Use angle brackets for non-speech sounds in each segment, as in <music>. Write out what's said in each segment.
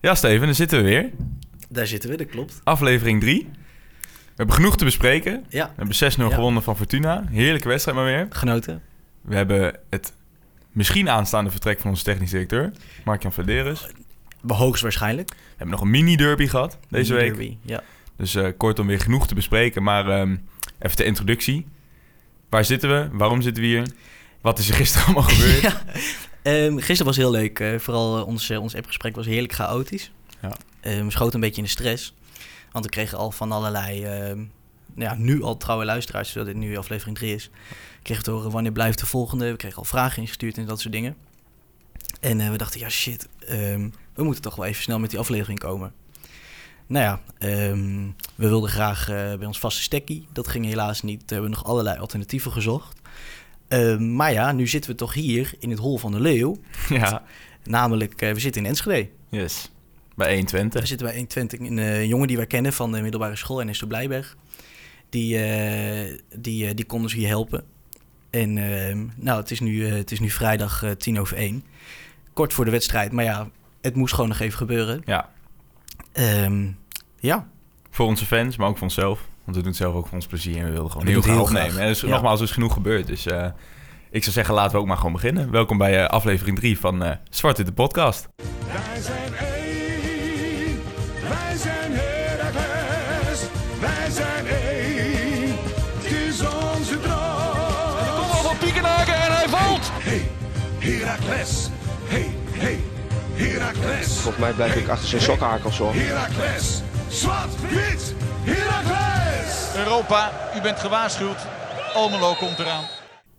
Ja, Steven, daar zitten we weer. Daar zitten we, dat klopt. Aflevering 3. We hebben genoeg te bespreken. Ja, We hebben 6-0 Ja. gewonnen van Fortuna. Heerlijke wedstrijd maar weer. genoten. We hebben het misschien aanstaande vertrek van onze technisch directeur, Mark-Jan Vladeris. We Hoogstwaarschijnlijk. hebben nog een mini-derby gehad deze week. Derby, Ja. Dus eh, kortom weer genoeg te bespreken. Maar ehm, even de introductie. Waar zitten we? Waarom zitten we hier? Wat is er gisteren <laughs> allemaal <laughs> gebeurd? ja. Ehm, gisteren was heel leuk. eh, vooral eh, ons, eh, ons appgesprek was heerlijk chaotisch. Ja. We schoten een beetje in de stress. Want we kregen al van allerlei, ehm, ja, nu al trouwe luisteraars, zodat dit nu aflevering 3 is. Kregen te horen wanneer blijft de volgende. We kregen al vragen ingestuurd en dat soort dingen. En we dachten, ja shit, we moeten toch wel even snel met die aflevering komen. Nou ja, we wilden graag bij ons vaste stekkie. Dat ging helaas niet. We hebben nog allerlei alternatieven gezocht. Ehm, maar ja, nu zitten we toch hier in het hol van de leeuw. <laughs> ja, Namelijk, eh, we zitten in Enschede. yes. Bij 120. We zitten bij 120, een eh, jongen die wij kennen van de middelbare school, Ernesto Blijberg. Die, eh, die, die kon ons hier helpen. En ehm, nou, het is nu, het is nu vrijdag tien over één. Kort voor de wedstrijd, maar ja, het moest gewoon nog even gebeuren. Ja, Ehm, ja, voor onze fans, maar ook voor onszelf. Want we doen het zelf ook voor ons plezier en we wilden gewoon We heel graag heel opnemen. graag. En dus, Ja. nogmaals, er is genoeg gebeurd. Dus eh, ik zou zeggen, laten we ook maar gewoon beginnen. Welkom bij eh, aflevering 3 van eh Zwart in de podcast. Wij zijn één, wij zijn Heracles, wij zijn één, het is onze droom. Kom al van Piekenhaken en hij valt. Hey, Heracles, hey, hey, Heracles, Volgens mij blijf ik achter zijn sokkenhakels hoor. Heracles, zwart, wit, Heracles. Europa, u bent gewaarschuwd. Almelo komt eraan.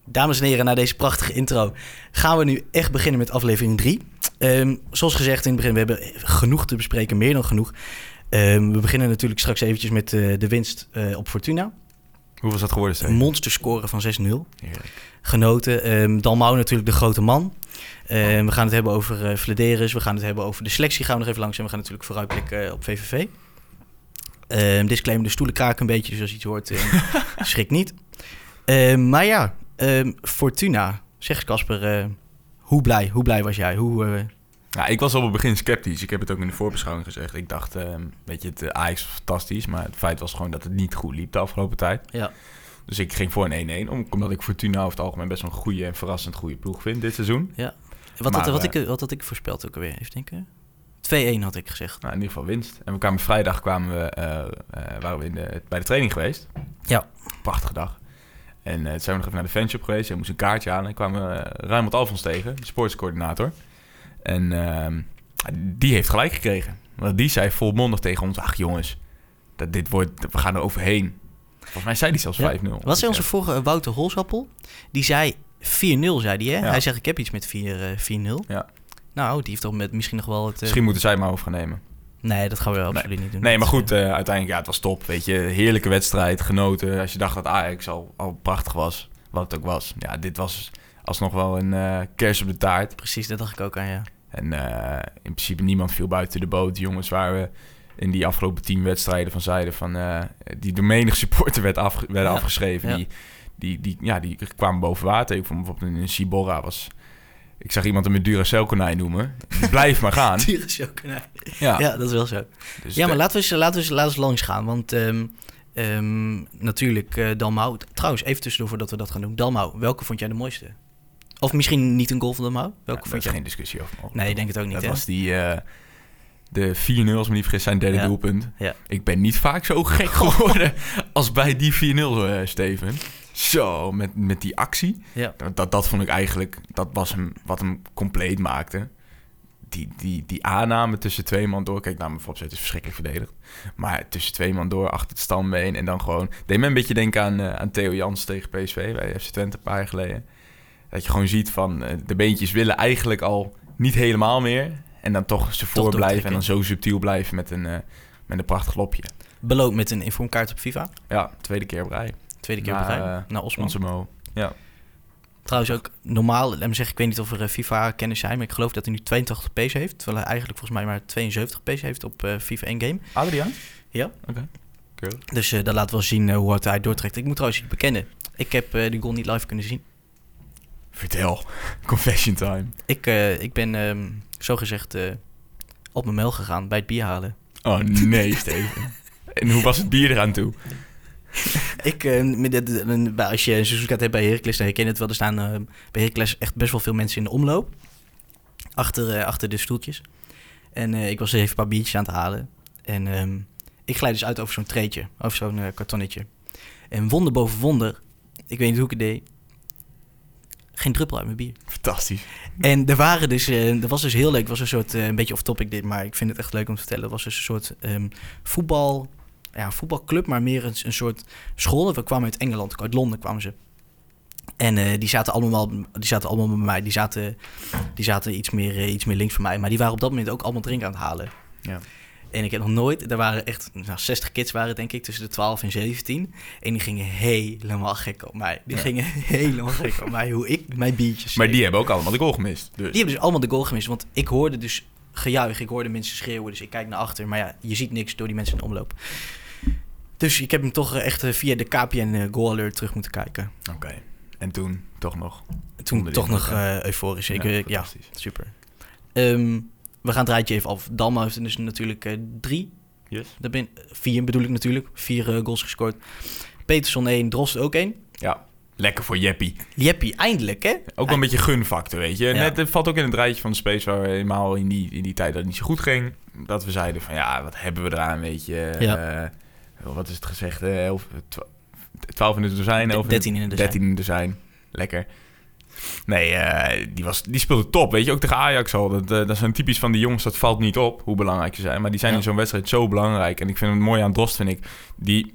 dames en heren, na deze prachtige intro gaan we nu echt beginnen met aflevering 3. zoals gezegd in het begin, we hebben genoeg te bespreken, meer dan genoeg. Ehm, we beginnen natuurlijk straks eventjes met eh, de winst eh, op Fortuna. Hoeveel is dat geworden, Een Steven? monster scoren van 6-0. Heerlijk. Genoten. Ehm Dalmau natuurlijk de grote man. Ehm, we gaan het hebben over Vladeris. We gaan het hebben over de selectie. Gaan we nog even langs. En we gaan natuurlijk vooruitblikken eh, op VVV. Ehm disclaimer, de stoelen kraken een beetje. Dus als je iets hoort, <laughs> eh, schrik niet. Ehm, maar ja, ehm, Fortuna. Zeg eens Casper, eh, hoe blij, hoe blij was jij? Hoe, eh, Ja, ik was op het begin sceptisch. Ik heb het ook in de voorbeschouwing gezegd. Ik dacht, ehm, weet je, het eh, Ajax was fantastisch. Maar het feit was gewoon dat het niet goed liep de afgelopen tijd. ja. Dus ik ging voor een 1-1. om- Omdat ik Fortuna over het algemeen best wel een goede en verrassend goede ploeg vind dit seizoen. ja. Wat, Maar, had, wat, ik, wat had ik voorspeld ook alweer? Even denken. 2-1 had ik gezegd. Nou, in ieder geval winst. En we kwamen vrijdag kwamen we, eh, eh, waren we in de, bij de training geweest. Ja. Prachtige dag. En eh, toen zijn we nog even naar de fanshop geweest. Je moest een kaartje halen. En kwamen we uh, Alfons tegen, de sportscoördinator. En ehm, die heeft gelijk gekregen. Want die zei volmondig tegen ons... Ach jongens, dat dit wordt, we gaan er overheen. Volgens mij zei hij zelfs 5-0. Wat zei onze vorige Wouter Holsappel? Die zei 4-0, zei hij. Hè? Ja. Hij zegt, ik heb iets met 4, eh, 4-0. Ja. Nou, die heeft toch met misschien nog wel het... eh, Misschien moeten zij maar over gaan nemen. Nee, dat gaan we Nee. absoluut niet doen. Nee, maar goed, eh, uiteindelijk, ja, het was top. Weet je, heerlijke wedstrijd, genoten. Als je dacht dat Ajax al, al prachtig was, wat het ook was. Ja, dit was alsnog wel een eh kers op de taart. eh, Precies, dat dacht ik ook aan, ja. En eh, in principe niemand viel buiten de boot. De jongens waar we in die afgelopen tien wedstrijden van zeiden van... eh, die door menig supporter werd afge- werden Ja, afgeschreven. ja. Die, die, die, ja, die kwamen boven water. Ik vond bijvoorbeeld in Ciborra was... Ik zag iemand hem een Duracell konijn noemen. Blijf maar gaan. <laughs> Ook, nee. Ja, Ja, dat is wel zo. dus Ja, maar laten we eens, laten we eens, laten we eens langs gaan. Want ehm, ehm, natuurlijk, eh Dalmau... Trouwens, even tussendoor voordat we dat gaan doen. Dalmau, welke vond jij de mooiste? Of misschien niet een goal van Dalmau? ja, Welke daar vond jij? geen discussie over mogelijk. Nee, ik denk het ook niet, Dat hè? was die... eh, de 4-0, als me niet vergis, zijn derde Ja. doelpunt. Ja. Ik ben niet vaak zo gek <laughs> geworden als bij die 4-0, eh, Steven. Zo, met, met die actie. Ja. Dat, dat, dat vond ik eigenlijk, dat was hem, wat hem compleet maakte. Die, die, die aanname tussen twee man door. Kijk, nou, mijn voorzet is verschrikkelijk verdedigd. Maar tussen twee man door, achter het standbeen. En dan gewoon... Deed me een beetje denken aan, eh, aan Theo Jans tegen PSV bij FC Twente een paar jaar geleden. Dat je gewoon ziet van... eh, de beentjes willen eigenlijk al niet helemaal meer. En dan toch ze voor blijven. En dan zo subtiel blijven met een, eh, met een prachtig lopje. Beloond met een informkaart op FIFA. Ja, tweede keer op rij. Tweede keer op rij. eh, naar Osman. Onze Mo. Ja. Trouwens ook normaal, laat me zeggen, ik weet niet of er eh, FIFA-kennis zijn, maar ik geloof dat hij nu 82 pace heeft. Terwijl hij eigenlijk volgens mij maar 72 pace heeft op eh, FIFA 1 game. Adriaan? Ja. Oké. Cool. Dus eh, dat laat wel zien hoe hard hij doortrekt. Ik moet trouwens iets bekennen. Ik heb die goal niet live kunnen zien. Vertel. <laughs> Confession time. Ik, ik ben ehm zo gezegd eh, op mijn mail gegaan bij het bier halen. Oh nee, Steven. <laughs> En hoe was het bier eraan toe? <laughs> Ik, eh, bij- als je een seizoenskaart hebt bij Heracles, dan herken je het wel. Er staan eh, bij Heracles echt best wel veel mensen in de omloop. Achter, eh, achter de stoeltjes. En eh, ik was even een paar biertjes aan het halen. En ehm, ik glijd dus uit over zo'n treetje, over zo'n eh, kartonnetje. En wonder boven wonder, ik weet niet hoe ik het deed, geen druppel uit mijn bier. Fantastisch. En er waren dus, eh dat was dus heel leuk. Het was een soort, eh, een beetje off-topic dit, maar ik vind het echt leuk om te vertellen. Het was dus een soort ehm, voetbal, ja, voetbalclub, maar meer een, een soort school. We kwamen uit Engeland, uit Londen kwamen ze. En eh, die, zaten allemaal, die zaten allemaal bij mij. Die zaten, die zaten iets, meer, eh, iets meer links van mij. Maar die waren op dat moment ook allemaal drinken aan het halen. Ja. En ik heb nog nooit, er waren echt nou, 60 kids waren denk ik, tussen de 12 en 17. En die gingen helemaal gek op mij. Die Ja. gingen <laughs> helemaal gek op mij, hoe ik mijn biertjes Maar die hebben ook allemaal de goal gemist. Dus. Die hebben dus allemaal de goal gemist. Want ik hoorde dus gejuich, ik hoorde mensen schreeuwen. Dus ik kijk naar achter. Maar ja, je ziet niks door die mensen in de omloop. Dus ik heb hem toch eh, echt eh, via de KPN eh, Goal Alert terug moeten kijken. Oké. En toen toch nog. Toen toch nog eh, euforisch. Ik, ja, fantastisch. super. Ehm, we gaan het rijtje even af. Dalma heeft dus natuurlijk drie. Yes. Daar ben, vier bedoel ik natuurlijk. Vier goals gescoord. Peterson één, Drost ook één. Ja. Lekker voor Jeppie. Jeppie, eindelijk hè? Ook wel een beetje gunfactor, weet je. Ja. Net, het valt ook in het rijtje van de space waar we eenmaal in die, in die tijd dat het niet zo goed ging. Dat we zeiden van ja, wat hebben we eraan, weet je. Ja. Wat is het gezegd? eh, elf, twa- 12 in het dozijn. De- elf in 13 in het dozijn. 13 in het dozijn. Lekker. Nee, eh, die, was, die speelde top, weet je. Ook tegen Ajax al. Dat, eh, dat zijn typisch van die jongens, dat valt niet op hoe belangrijk ze zijn. Maar die zijn Ja. in zo'n wedstrijd zo belangrijk. En ik vind het mooi aan Dost, vind ik. Die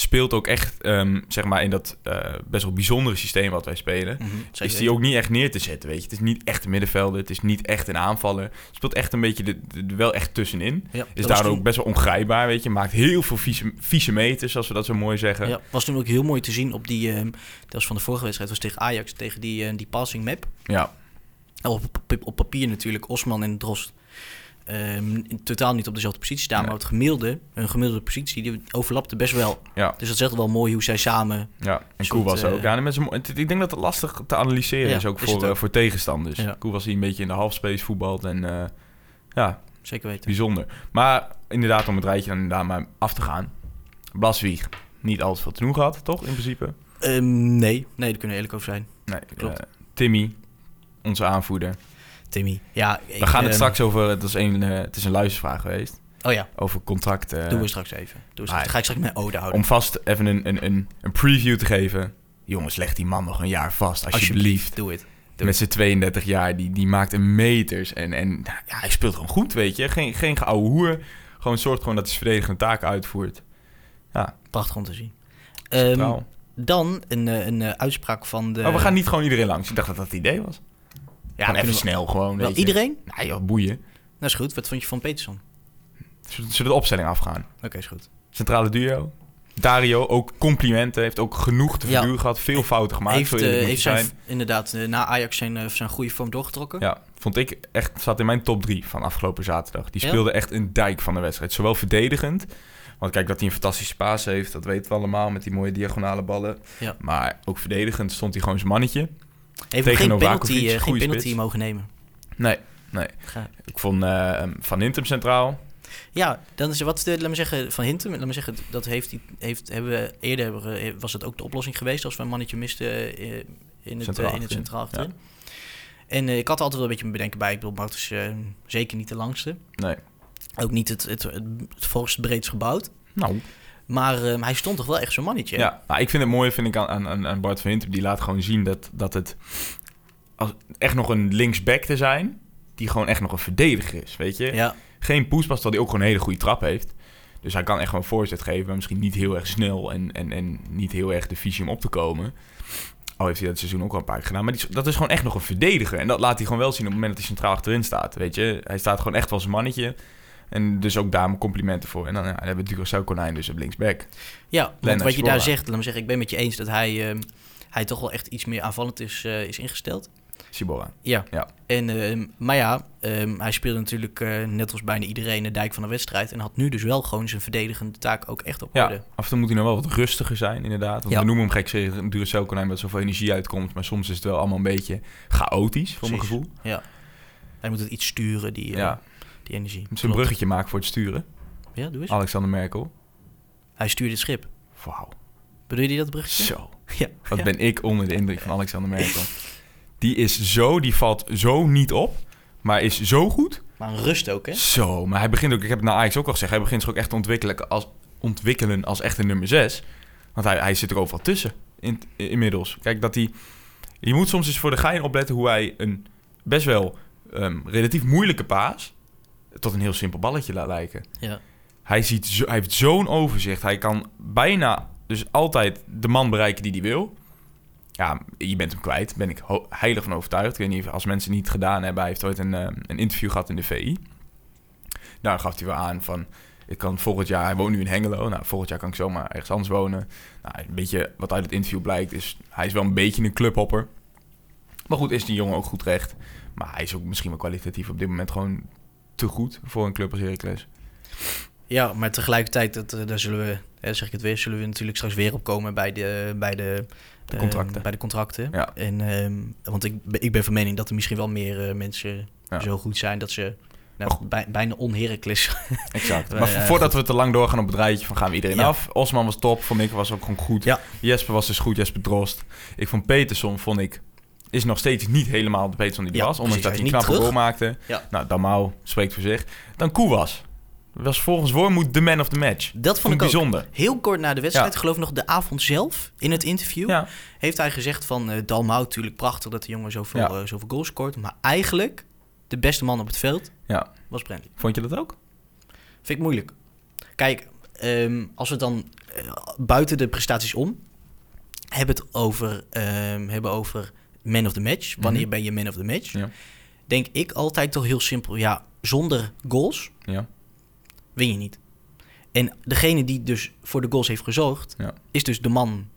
speelt ook echt, ehm, zeg maar, in dat eh, best wel bijzondere systeem wat wij spelen zeker is die ook niet echt neer te zetten, weet je. Het is niet echt een middenvelder, het is niet echt een aanvaller. Speelt echt een beetje de, de- wel echt tussenin. Ja, Is daardoor toen- ook best wel ongrijpbaar, weet je. Maakt heel veel vieze, vieze meters, als we dat zo mooi zeggen. Ja, was toen ook heel mooi te zien op die, ehm, dat was van de vorige wedstrijd, was tegen Ajax, tegen die, eh, die passing map. Ja, Op, op, op papier natuurlijk, Osman en Drost. In totaal niet op dezelfde positie staan, Nee. maar het gemiddelde, een gemiddelde positie, die overlapte best wel. ja, Dus dat is echt wel mooi hoe zij samen... ja. En Koe was eh, ook. Ja, en met ik denk dat het lastig te analyseren Ja, is, ook is voor, ook. eh, voor tegenstanders. Ja. Koe was hier een beetje in de halfspace voetbald en eh, ja, Zeker weten. bijzonder. Maar inderdaad, om het rijtje dan inderdaad maar af te gaan. Blaswieg, niet al te veel te doen gehad, toch, in principe? Ehm, nee, nee, daar kunnen we eerlijk over zijn. Nee, Klopt. eh, Timmy, onze aanvoerder. Timmy. Ja, We gaan het ehm, straks over. Het is een, eh, het is een luistervraag geweest. Oh ja, Over contract. eh, doen we straks even. Straks. ah, ga ik straks mijn ode houden. om vast even een, een, een, een preview te geven. Jongens, leg die man nog een jaar vast, alsjeblieft. Doe het. Met zijn 32 jaar, die, die maakt een meters. En, en nou, ja, hij speelt gewoon goed, weet je. Geen, geen geouwe hoer. Gewoon zorgt gewoon dat hij zijn verdedigende taken uitvoert. Prachtig om te zien. Trouw. dan een, eh, een eh, uitspraak van de... oh, we gaan niet gewoon iedereen langs. Ik dacht dat dat het idee was. Ja, Ja, even we- snel gewoon. Wel weet je. iedereen? Nou ja, boeien. Dat is goed. Wat vond je van Peterson? Zullen we de opstelling afgaan? Oké, is goed. Centrale duo. Dario, ook complimenten. Heeft ook genoeg te Ja. verduren gehad. Veel fouten gemaakt. heeft moet heeft zijn, zijn. inderdaad eh, na Ajax zijn, eh, zijn goede vorm doorgetrokken. Ja, vond ik echt, zat in mijn top 3 van afgelopen zaterdag. Die Ja? speelde echt een dijk van de wedstrijd. Zowel verdedigend, want kijk dat hij een fantastische paas heeft, dat weten we allemaal met die mooie diagonale ballen. Ja. Maar ook verdedigend stond hij gewoon zijn mannetje. Heeft nog tegen geen penalty, eh, geen penalty spits. mogen nemen. Nee, nee. Ga- Ik vond eh, Van Hintem centraal. Ja, dan is er wat, eh, laat me zeggen, van Hintem. Laat me zeggen, dat heeft, hij- heeft, hebben we eerder hebben we- was het ook de oplossing geweest als we een mannetje misten eh, in het, Centraal eh, in het centraal achterin. En eh, ik had altijd wel een beetje mijn bedenken bij. Ik bedoel, Bart is eh, zeker niet de langste. Nee. Ook niet het, het, het, het volgst breedst gebouwd. Nou, Maar eh, hij stond toch wel echt zo'n mannetje. ja. Nou, ik vind het mooi vind ik aan, aan, aan Bart van Hintem. Die laat gewoon zien dat, dat het als, echt nog een linksback te zijn, die gewoon echt nog een verdediger is, weet je. ja. geen poespas, terwijl hij ook gewoon een hele goede trap heeft. Dus hij kan echt gewoon voorzet geven, maar misschien niet heel erg snel en, en, en niet heel erg de visie om op te komen. Al heeft hij dat seizoen ook al een paar keer gedaan. Maar die, dat is gewoon echt nog een verdediger. En dat laat hij gewoon wel zien op het moment dat hij centraal achterin staat. Weet je, hij staat gewoon echt wel zijn mannetje. En dus ook daar mijn complimenten voor. En dan, ja, dan hebben we Duracell Konijn dus op linksback. Ja, want Lennart wat je daar zegt, laat me zeggen, ik ben met je eens dat hij, ehm, hij toch wel echt iets meer aanvallend is, eh, is ingesteld. Sibora. Ja. Ja. En, ehm, maar ja, ehm, hij speelde natuurlijk eh, net als bijna iedereen de dijk van de wedstrijd. En had nu dus wel gewoon zijn verdedigende taak ook echt op Ja, orde. af en toe moet hij nog wel wat rustiger zijn, inderdaad. Want Ja. we noemen hem gek een Duracell Konijn, dat zoveel energie uitkomt. Maar soms is het wel allemaal een beetje chaotisch, voor mijn gevoel. Hij moet het iets sturen, die, eh, Ja. Die energie. Moet een bruggetje maken voor het sturen? Ja, doe eens. Alexander Merkel. Hij stuurde het schip. Wauw. Bedoel je dat bruggetje? Zo. Ja. Wat Ja. ben ik onder de indruk van Alexander Merkel. Die is zo, die valt zo niet op. Maar is zo goed. Maar een rust ook, hè? Zo, maar hij begint ook, ik heb het naar Ajax ook al gezegd, hij begint zich ook echt te ontwikkelen als, ontwikkelen als echt een nummer 6. Want hij, hij zit er overal tussen in, inmiddels. Kijk, dat hij, je moet soms eens voor de gein opletten hoe hij een best wel ehm, relatief moeilijke paas tot een heel simpel balletje laat lijken. Ja. Hij, ziet zo, hij heeft zo'n overzicht. Hij kan bijna dus altijd de man bereiken die hij wil. Ja, je bent hem kwijt. Ben ik heilig van overtuigd. Ik weet niet of als mensen het niet gedaan hebben. Hij heeft ooit een, eh, een interview gehad in de VI. Daar gaf hij wel aan van... Ik kan volgend jaar... Hij woont nu in Hengelo. Nou, volgend jaar kan ik zomaar ergens anders wonen. Nou, een beetje wat uit het interview blijkt is... Hij is wel een beetje een clubhopper. Maar goed, is die jongen ook goed recht. Maar hij is ook misschien wel kwalitatief op dit moment gewoon te goed voor een club als Heracles. Ja, maar tegelijkertijd, dat, eh, daar zullen we, zeg ik het weer, zullen we natuurlijk straks weer opkomen bij de, bij de, De contracten. bij de contracten. Ja. En, ehm, want ik, ben- ik ben van mening dat er misschien wel meer eh, mensen Ja. zo goed zijn dat ze nou, bij, bijna onherikles. Exact. <laughs> Maar voordat we te lang doorgaan op het rijtje van gaan we iedereen af. Osman was top, vond ik was ook gewoon goed. Ja. Jesper was dus goed, Jesper Drost. Ik vond Peterson, vond ik, is nog steeds niet helemaal de Peterson die hij Ja, was. Ondanks dat Hij een niet knappe goal maakte. Ja. Nou, Damau spreekt voor zich. Dan Koewas. Was volgens Wormoed de man of the match. Dat vond ik ook. bijzonder. Heel kort na de wedstrijd, Ja. geloof ik nog de avond zelf, in het interview, heeft hij gezegd van eh Dalmau, natuurlijk prachtig dat de jongen zoveel, eh, zoveel goals scoort. Maar eigenlijk, de beste man op het veld ja. was Brandy. Vond je dat ook? Vind ik moeilijk. Kijk, ehm, als we dan eh, buiten de prestaties om hebben het over, ehm, hebben over man of the match. Wanneer Mhm. ben je man of the match? Ja. Denk ik altijd toch heel simpel. Ja, zonder goals Ja. win je niet. En degene die dus voor de goals heeft gezorgd, Ja. is dus de man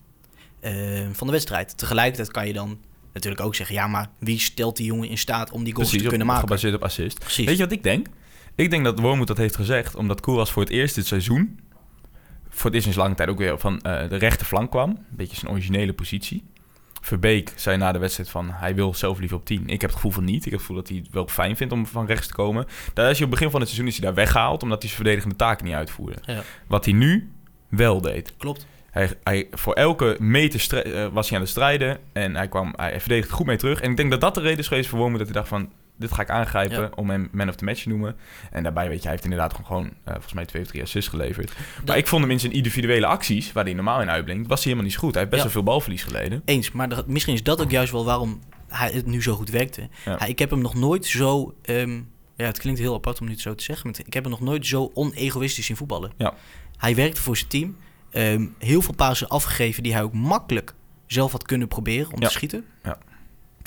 eh, van de wedstrijd. Tegelijkertijd kan je dan natuurlijk ook zeggen... ja, maar wie stelt die jongen in staat om die goals Precies, te kunnen op, maken? gebaseerd op assist. Precies. Weet je wat ik denk? Ik denk dat Wormoed dat heeft gezegd omdat Koewas voor het eerst dit seizoen... voor het eerst sinds lange tijd ook weer van eh, de rechterflank kwam. Een beetje zijn originele positie. Verbeek zei na de wedstrijd van hij wil zelf liever op 10. Ik heb het gevoel van niet. Ik heb het gevoel dat hij het wel fijn vindt om van rechts te komen. Daar is hij op het begin van het seizoen is hij daar weggehaald omdat hij zijn verdedigende taken niet uitvoerde. Ja, Wat hij nu wel deed. klopt. Hij, hij, voor elke meter eh, was hij aan het strijden en hij, kwam, hij verdedigde goed mee terug. En ik denk dat dat de reden is geweest voor Wormoed dat hij dacht van... dit ga ik aangrijpen Ja. om hem man of the match te noemen. En daarbij, weet je, hij heeft inderdaad gewoon, eh, volgens mij twee of drie assists geleverd. Maar ik vond hem in zijn individuele acties, waar hij normaal in uitblinkt, was hij helemaal niet zo goed. Hij heeft best wel veel balverlies geleden. Eens, maar misschien is dat ook juist wel waarom hij het nu zo goed werkte. Hij- ik heb hem nog nooit zo... ehm, ja, het klinkt heel apart om dit zo te zeggen. Maar ik heb hem nog nooit zo onegoïstisch zien voetballen. Ja. Hij werkte voor zijn team. ehm, heel veel pasen afgegeven die hij ook makkelijk zelf had kunnen proberen om Ja. te schieten. Ja.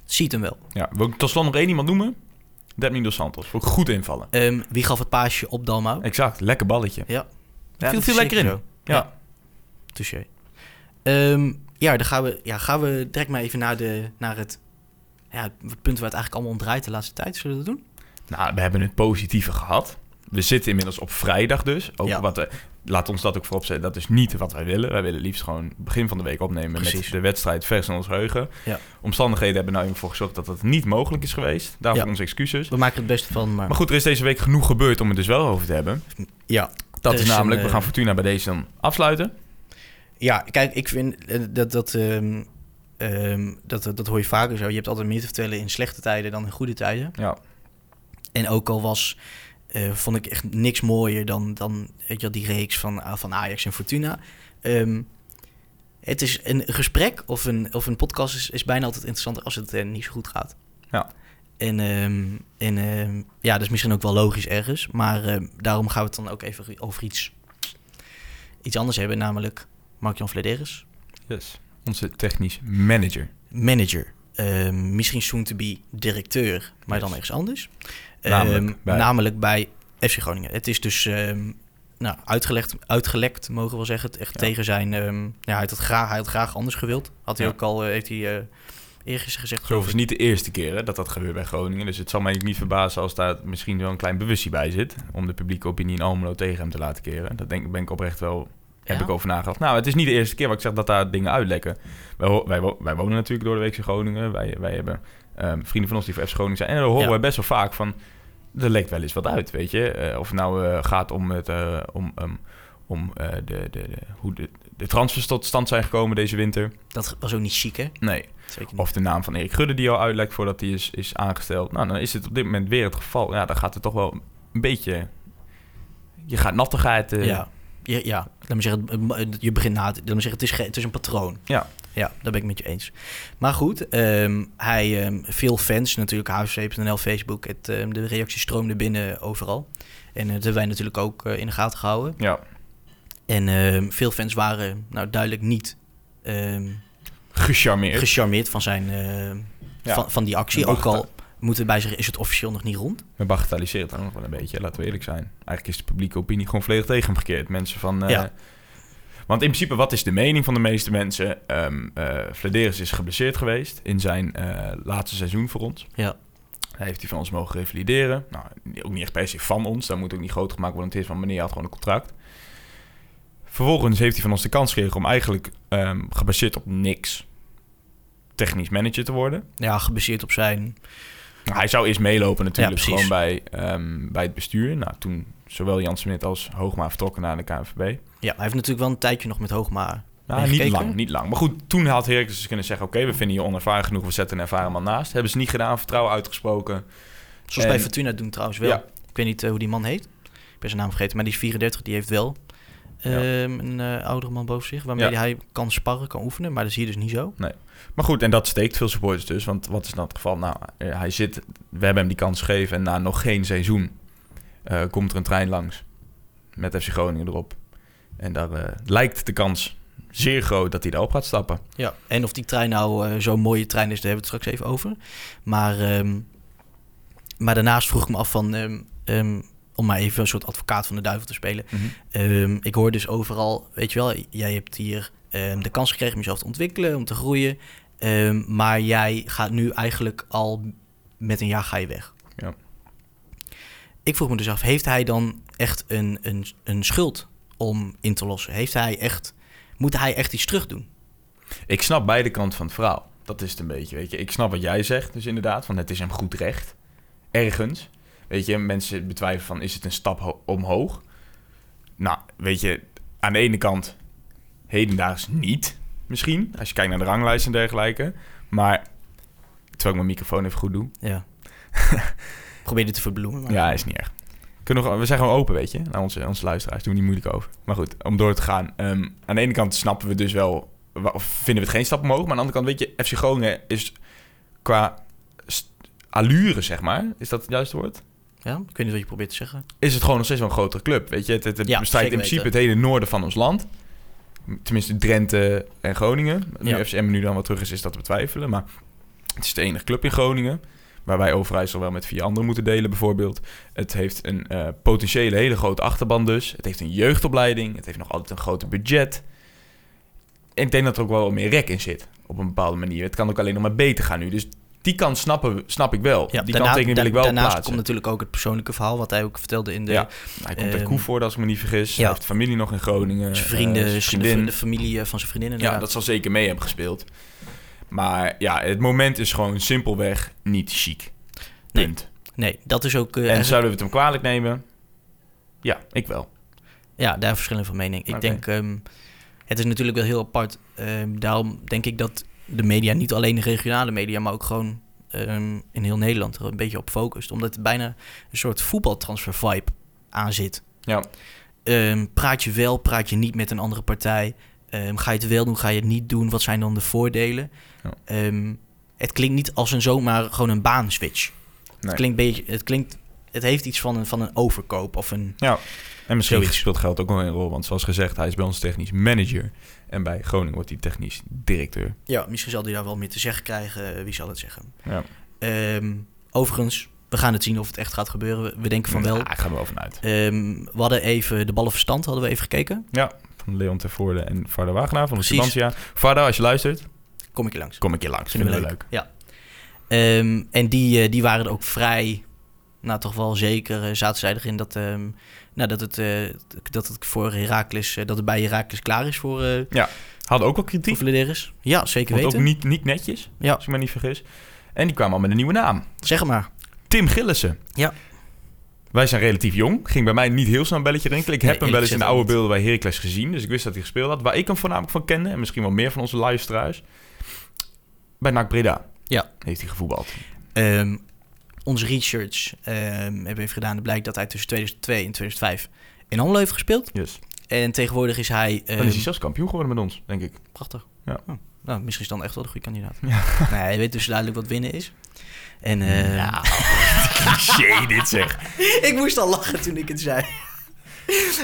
Ziet hem wel. Ja, wil ik tot slot nog één iemand noemen? Demi Dos Santos. Ik goed invallen. Ehm, wie gaf het paasje op Dalmau? Exact, lekker balletje. Ja. viel dat viel is lekker in. zo. Ja. Touché. Ehm, ja, dan gaan we, ja, gaan we direct maar even naar, de, naar het, ja, het punt waar het eigenlijk allemaal om draait de laatste tijd. Zullen we dat doen? Nou, we hebben het positieve gehad. We zitten inmiddels op vrijdag dus. Ook Ja. wat we, laat ons dat ook voorop zetten. Dat is niet wat wij willen. Wij willen liefst gewoon begin van de week opnemen Precies. met de wedstrijd vers in ons geheugen. Ja. Omstandigheden hebben nou even voor gezorgd dat dat niet mogelijk is geweest. Daarvoor Ja. onze excuses. We maken het beste van, maar, Maar goed, er is deze week genoeg gebeurd om het dus wel over te hebben. ja. Dat is is namelijk, een, we eh, gaan Fortuna bij deze dan afsluiten. Ja, kijk, ik vind eh, dat dat, ehm, ehm, dat dat hoor je vaker zo. Je hebt altijd meer te vertellen in slechte tijden dan in goede tijden. Ja, En ook al was, eh, vond ik echt niks mooier dan, dan weet je, die reeks van, van Ajax en Fortuna. Ehm, het is een gesprek of een, of een podcast is, is bijna altijd interessanter als het eh, niet zo goed gaat. Ja. En, ehm, en ehm, ja, dat is misschien ook wel logisch ergens. Maar daarom gaan we het dan ook even over iets, iets anders hebben, namelijk Mark-Jan Vladeris. yes. Onze technisch manager. manager. Misschien soon to be directeur, maar dan ergens anders. Namelijk Ehm, bij- namelijk bij FC Groningen. Het is dus ehm, nou, uitgelegd, uitgelekt, mogen we wel zeggen. Het echt Ja. tegen zijn... ehm, ja, hij, had het graag, hij had graag anders gewild. Had hij Ja. ook al, eh, heeft hij uh, eergisteren gezegd. Zo geloof is niet de eerste keer hè, dat dat gebeurt bij Groningen. Dus het zal mij niet verbazen als daar misschien wel een klein bewustzijn bij zit. Om de publieke opinie in Almelo tegen hem te laten keren. Dat denk, ben ik oprecht wel heb Ja? ik over nagedacht. Nou, het is niet de eerste keer waar ik zeg dat daar dingen uitlekken. Wij, wij, wij wonen natuurlijk door de week in Groningen. Wij, wij hebben vrienden van ons die voor FC Groningen zijn. En dan horen Ja. wij best wel vaak van... er leek wel eens wat uit, weet je. Eh, of het nou eh, gaat om, het, eh, om, ehm, om de, de, de, hoe de, de transfers tot stand zijn gekomen deze winter. Dat was ook niet chic, hè? Nee. Zeker niet. Of de naam van Erik Gudde die al uitlekt voordat hij is, is aangesteld. Nou, dan is het op dit moment weer het geval. Ja, dan gaat het toch wel een beetje... Je gaat nattigheid... ja. Ja, ja, laat me zeggen, je begint na te... Laat me zeggen, het is, het is een patroon. Ja. Ja, daar ben ik met je eens. Maar goed, ehm, hij, ehm, veel fans, natuurlijk HFC.nl, Facebook, het, ehm, de reacties stroomden binnen overal. En eh, dat hebben wij natuurlijk ook eh, in de gaten gehouden. ja. En veel fans waren nou duidelijk niet Gecharmeerd. gecharmeerd van, zijn, Ja. van, van die actie. Ook al moeten we bij zeggen, is het officieel nog niet rond. We bagatelliseren het nog wel een beetje, laten we eerlijk zijn. Eigenlijk is de publieke opinie gewoon volledig tegen hem gekeerd. Mensen van... eh, Ja. Want in principe, wat is de mening van de meeste mensen? Eh, Flederis is geblesseerd geweest in zijn eh, laatste seizoen voor ons. Ja. Hij heeft hij van ons mogen revalideren. Nou, ook niet echt per se van ons. Dat moet ook niet groot gemaakt worden. Het is van meneer had gewoon een contract. Vervolgens heeft hij van ons de kans gekregen om eigenlijk ehm, gebaseerd op niks technisch manager te worden. Ja, gebaseerd op zijn... Nou, hij zou eerst meelopen natuurlijk Ja, gewoon bij, ehm, bij het bestuur. Nou, toen zowel Jan Smit als Hoogma vertrokken naar de KNVB. Ja, hij heeft natuurlijk wel een tijdje nog met Hoogma Nou, niet lang, niet lang. Maar goed, toen had Heracles dus kunnen zeggen... oké, we vinden je onervaren genoeg, we zetten een ervaren man naast. Hebben ze niet gedaan, vertrouwen uitgesproken. Zoals En- bij Fortuna doen trouwens wel. Ja. Ik weet niet eh, hoe die man heet. Ik ben zijn naam vergeten. Maar die is 34, die heeft wel ehm, een eh, oudere man boven zich. Waarmee hij kan sparren, kan oefenen. Maar dat is hier dus niet zo. Maar goed, en dat steekt veel supporters dus. Want wat is dan het geval? Nou, eh, hij zit... We hebben hem die kans gegeven en na nog geen seizoen... eh, komt er een trein langs. Met FC Groningen erop. En daar lijkt de kans zeer groot dat hij daarop gaat stappen. Ja. En of die trein nou zo'n mooie trein is, daar hebben we het straks even over. Maar, ehm, maar daarnaast vroeg ik me af van... ehm, om maar even een soort advocaat van de duivel te spelen. Ehm, ik hoor dus overal, weet je wel, jij hebt hier ehm, de kans gekregen om jezelf te ontwikkelen, om te groeien. Ehm, maar jij gaat nu eigenlijk al met een jaar ga je weg. Ja. Ik vroeg me dus af, heeft hij dan echt een, een, een schuld om in te lossen? Heeft hij echt, moet hij echt iets terug doen? Ik snap beide kanten van het verhaal. Dat is het een beetje, weet je. Ik snap wat jij zegt, dus inderdaad, van het is hem goed recht. Ergens. Weet je, mensen betwijfelen van, is het een stap ho- omhoog? Nou, weet je, aan de ene kant hedendaags niet, misschien. Als je kijkt naar de ranglijst en dergelijke. Maar, terwijl ik mijn microfoon even goed doe. Ja. <laughs> Probeer dit te verbloemen. Maar... Ja, is niet erg. Kunnen we, we zijn gewoon open, weet je, naar onze, onze luisteraars. Doen we niet moeilijk over. Maar goed, om door te gaan. ehm, aan de ene kant snappen we dus wel, of vinden we het geen stap omhoog. Maar aan de andere kant, weet je, FC Groningen is qua allure, zeg maar. Is dat het juiste woord? Ja, ik weet niet wat je probeert te zeggen. Is het gewoon nog steeds wel een grotere club, weet je. Het, het, het Ja, bestrijdt in principe weten. het hele noorden van ons land. Tenminste, Drenthe en Groningen. Nu Ja. FCM nu dan wat terug is, is dat te betwijfelen. Maar het is de enige club in Groningen. Waar wij Overijssel wel met vier anderen moeten delen, bijvoorbeeld. Het heeft een eh, potentiële hele grote achterban dus. Het heeft een jeugdopleiding. Het heeft nog altijd een groter budget. En ik denk dat er ook wel meer rek in zit. Op een bepaalde manier. Het kan ook alleen nog maar beter gaan nu. Dus die kant snappen, snap ik wel. Ja, die kanttekening wil ik wel daarnaast plaatsen. komt natuurlijk ook het persoonlijke verhaal, wat hij ook vertelde in de... Ja, hij komt uit ehm, Koevoort, als ik me niet vergis. ja. Hij heeft familie nog in Groningen. zijn vrienden, eh, zijn de, familie eh, van zijn vriendin. Ja, dat zal zeker mee hebben gespeeld. Maar ja, het moment is gewoon simpelweg niet chic. Nee. Punt. Nee, dat is ook... eh, En eigenlijk- zouden we het hem kwalijk nemen? Ja, ik wel. Ja, daar verschillen van mening. Ik denk, ehm, het is natuurlijk wel heel apart. Ehm, daarom denk ik dat de media, niet alleen de regionale media, maar ook gewoon ehm, in heel Nederland er een beetje op focust. Omdat er bijna een soort voetbaltransfer vibe aan zit. Ja, Ehm, praat je wel, praat je niet met een andere partij? Ehm, ga je het wel doen, ga je het niet doen? Wat zijn dan de voordelen? Ja. Het klinkt niet als een zomaar gewoon een baanswitch. nee. Het klinkt beetje, het klinkt, het heeft iets van een, van een overkoop of een... ja. En misschien Zoiets. speelt geld ook wel een rol. Want zoals gezegd, hij is bij ons technisch manager. En bij Groningen wordt hij technisch directeur. Ja, misschien zal hij daar wel meer te zeggen krijgen. eh, Wie zal het zeggen? Ja, Ehm, overigens, we gaan het zien of het echt gaat gebeuren. We- We denken van wel. Ja, ik ga er wel vanuit. Ehm, we hadden even de ballenverstand, hadden we even gekeken. Ja, van Leon Tervoorde en Varda Wagenaar van de. Sibantia. Varda, als je luistert, Kom ik je langs. kom een keer langs. Vinden Vinden we we leuk. leuk. Ja. Ehm, en die, eh, die waren er ook vrij, nou toch wel zeker, eh, zaten zij erin dat, ehm, nou, dat, het, eh, dat het voor Heracles, eh, dat het bij Heracles klaar is voor, eh Hadden ook wel voor kritiek. Vladeris. Ja, zeker weten. ook niet, niet netjes, Ja, als ik me niet vergis. En die kwamen al met een nieuwe naam. zeg maar. Tim Gillissen. Ja. Wij zijn relatief jong. Ging bij mij niet heel snel een belletje rinkelen. Ik heb Nee, hem wel eens in de oude beelden bij Heracles gezien. Dus ik wist dat hij gespeeld had. Waar ik hem voornamelijk van kende, en misschien wel meer van onze luisteraars... bij NAC Breda Ja. heeft hij gevoetbald. Ehm, onze research ehm, hebben we even gedaan. Het blijkt dat hij tussen 2002 en 2005 in Almelo heeft gespeeld. Yes. En tegenwoordig is hij... Dan ehm, is hij zelfs kampioen geworden met ons, denk ik. Prachtig. Ja. Oh, nou, misschien is dan echt wel de goede kandidaat. <laughs> Nee, hij weet dus duidelijk wat winnen is. En ehm, <laughs> Cliché dit zeg. ik moest al lachen toen ik het zei.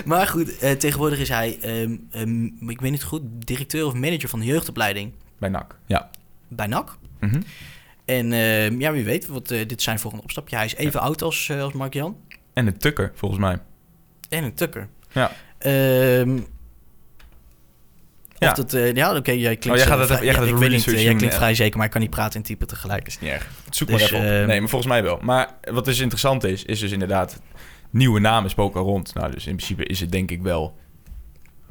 maar goed, eh, tegenwoordig is hij, ehm, ehm, ik weet niet goed, directeur of manager van de jeugdopleiding Bij NAC, ja. bij NAC. Mhm. En ehm, ja, wie weet, wat, eh, dit zijn volgende opstapje. Hij is even oud als, eh, als Mark-Jan. En een tukker, volgens mij. En een tukker. Ja. Ehm, Ja. Of dat, eh, ja, oké, jij klinkt... Oh, jij gaat het vrij- jij gaat ja, het ik weet niet, research jij doen, klinkt vrij zeker, maar ik kan niet praten en typen tegelijk. is niet erg. Zoek Dus, maar even op. ehm, Nee, maar volgens mij wel. Maar wat dus interessant is, is dus inderdaad... Nieuwe namen spoken rond. Nou, dus in principe is het denk ik wel...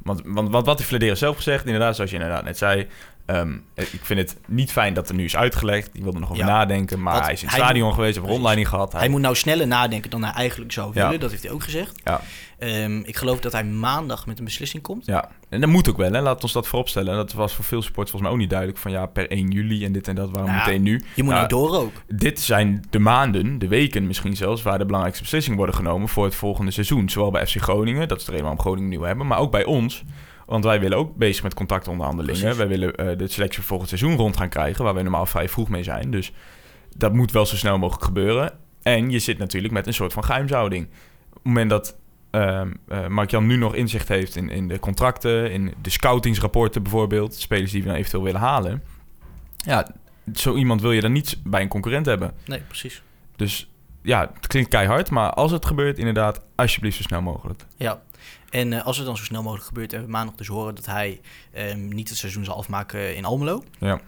Want, want, want wat heeft Flederen zelf gezegd? Inderdaad, zoals je inderdaad net zei... ehm, ik vind het niet fijn dat er nu is uitgelegd. Die wilde nog over Ja. nadenken. Maar hij is in het stadion moet- geweest. Heeft rondleiding gehad. Hij moet nou sneller nadenken dan hij eigenlijk zou Ja. willen. Dat heeft hij ook gezegd. Ja. Ehm, ik geloof dat hij maandag met een beslissing komt. Ja, en dat moet ook wel. Hè? Laat ons dat vooropstellen. Dat was voor veel supporters volgens mij ook niet duidelijk. Van ja, per 1 juli en dit en dat. Waarom Nou, meteen nu? Je moet Nou, nou door ook. Dit zijn de maanden, de weken misschien zelfs, waar de belangrijkste beslissingen worden genomen voor het volgende seizoen. Zowel bij FC Groningen, dat is de reden waarom Groningen nieuw hebben, maar ook bij ons. Want wij willen ook bezig met contactonderhandelingen. Precies. Wij willen eh, de selectie voor volgend seizoen rond gaan krijgen, waar we normaal vrij vroeg mee zijn. Dus dat moet wel zo snel mogelijk gebeuren. En je zit natuurlijk met een soort van geheimhouding. Op het moment dat eh, Mark-Jan nu nog inzicht heeft in, in de contracten, in de scoutingsrapporten bijvoorbeeld, spelers die we dan eventueel willen halen. Ja, zo iemand wil je dan niet bij een concurrent hebben. Nee, precies. Dus ja, het klinkt keihard, maar als het gebeurt, inderdaad, alsjeblieft zo snel mogelijk. Ja. En eh, als het dan zo snel mogelijk gebeurt, hebben we maandag dus horen dat hij ehm, niet het seizoen zal afmaken in Almelo. Ja.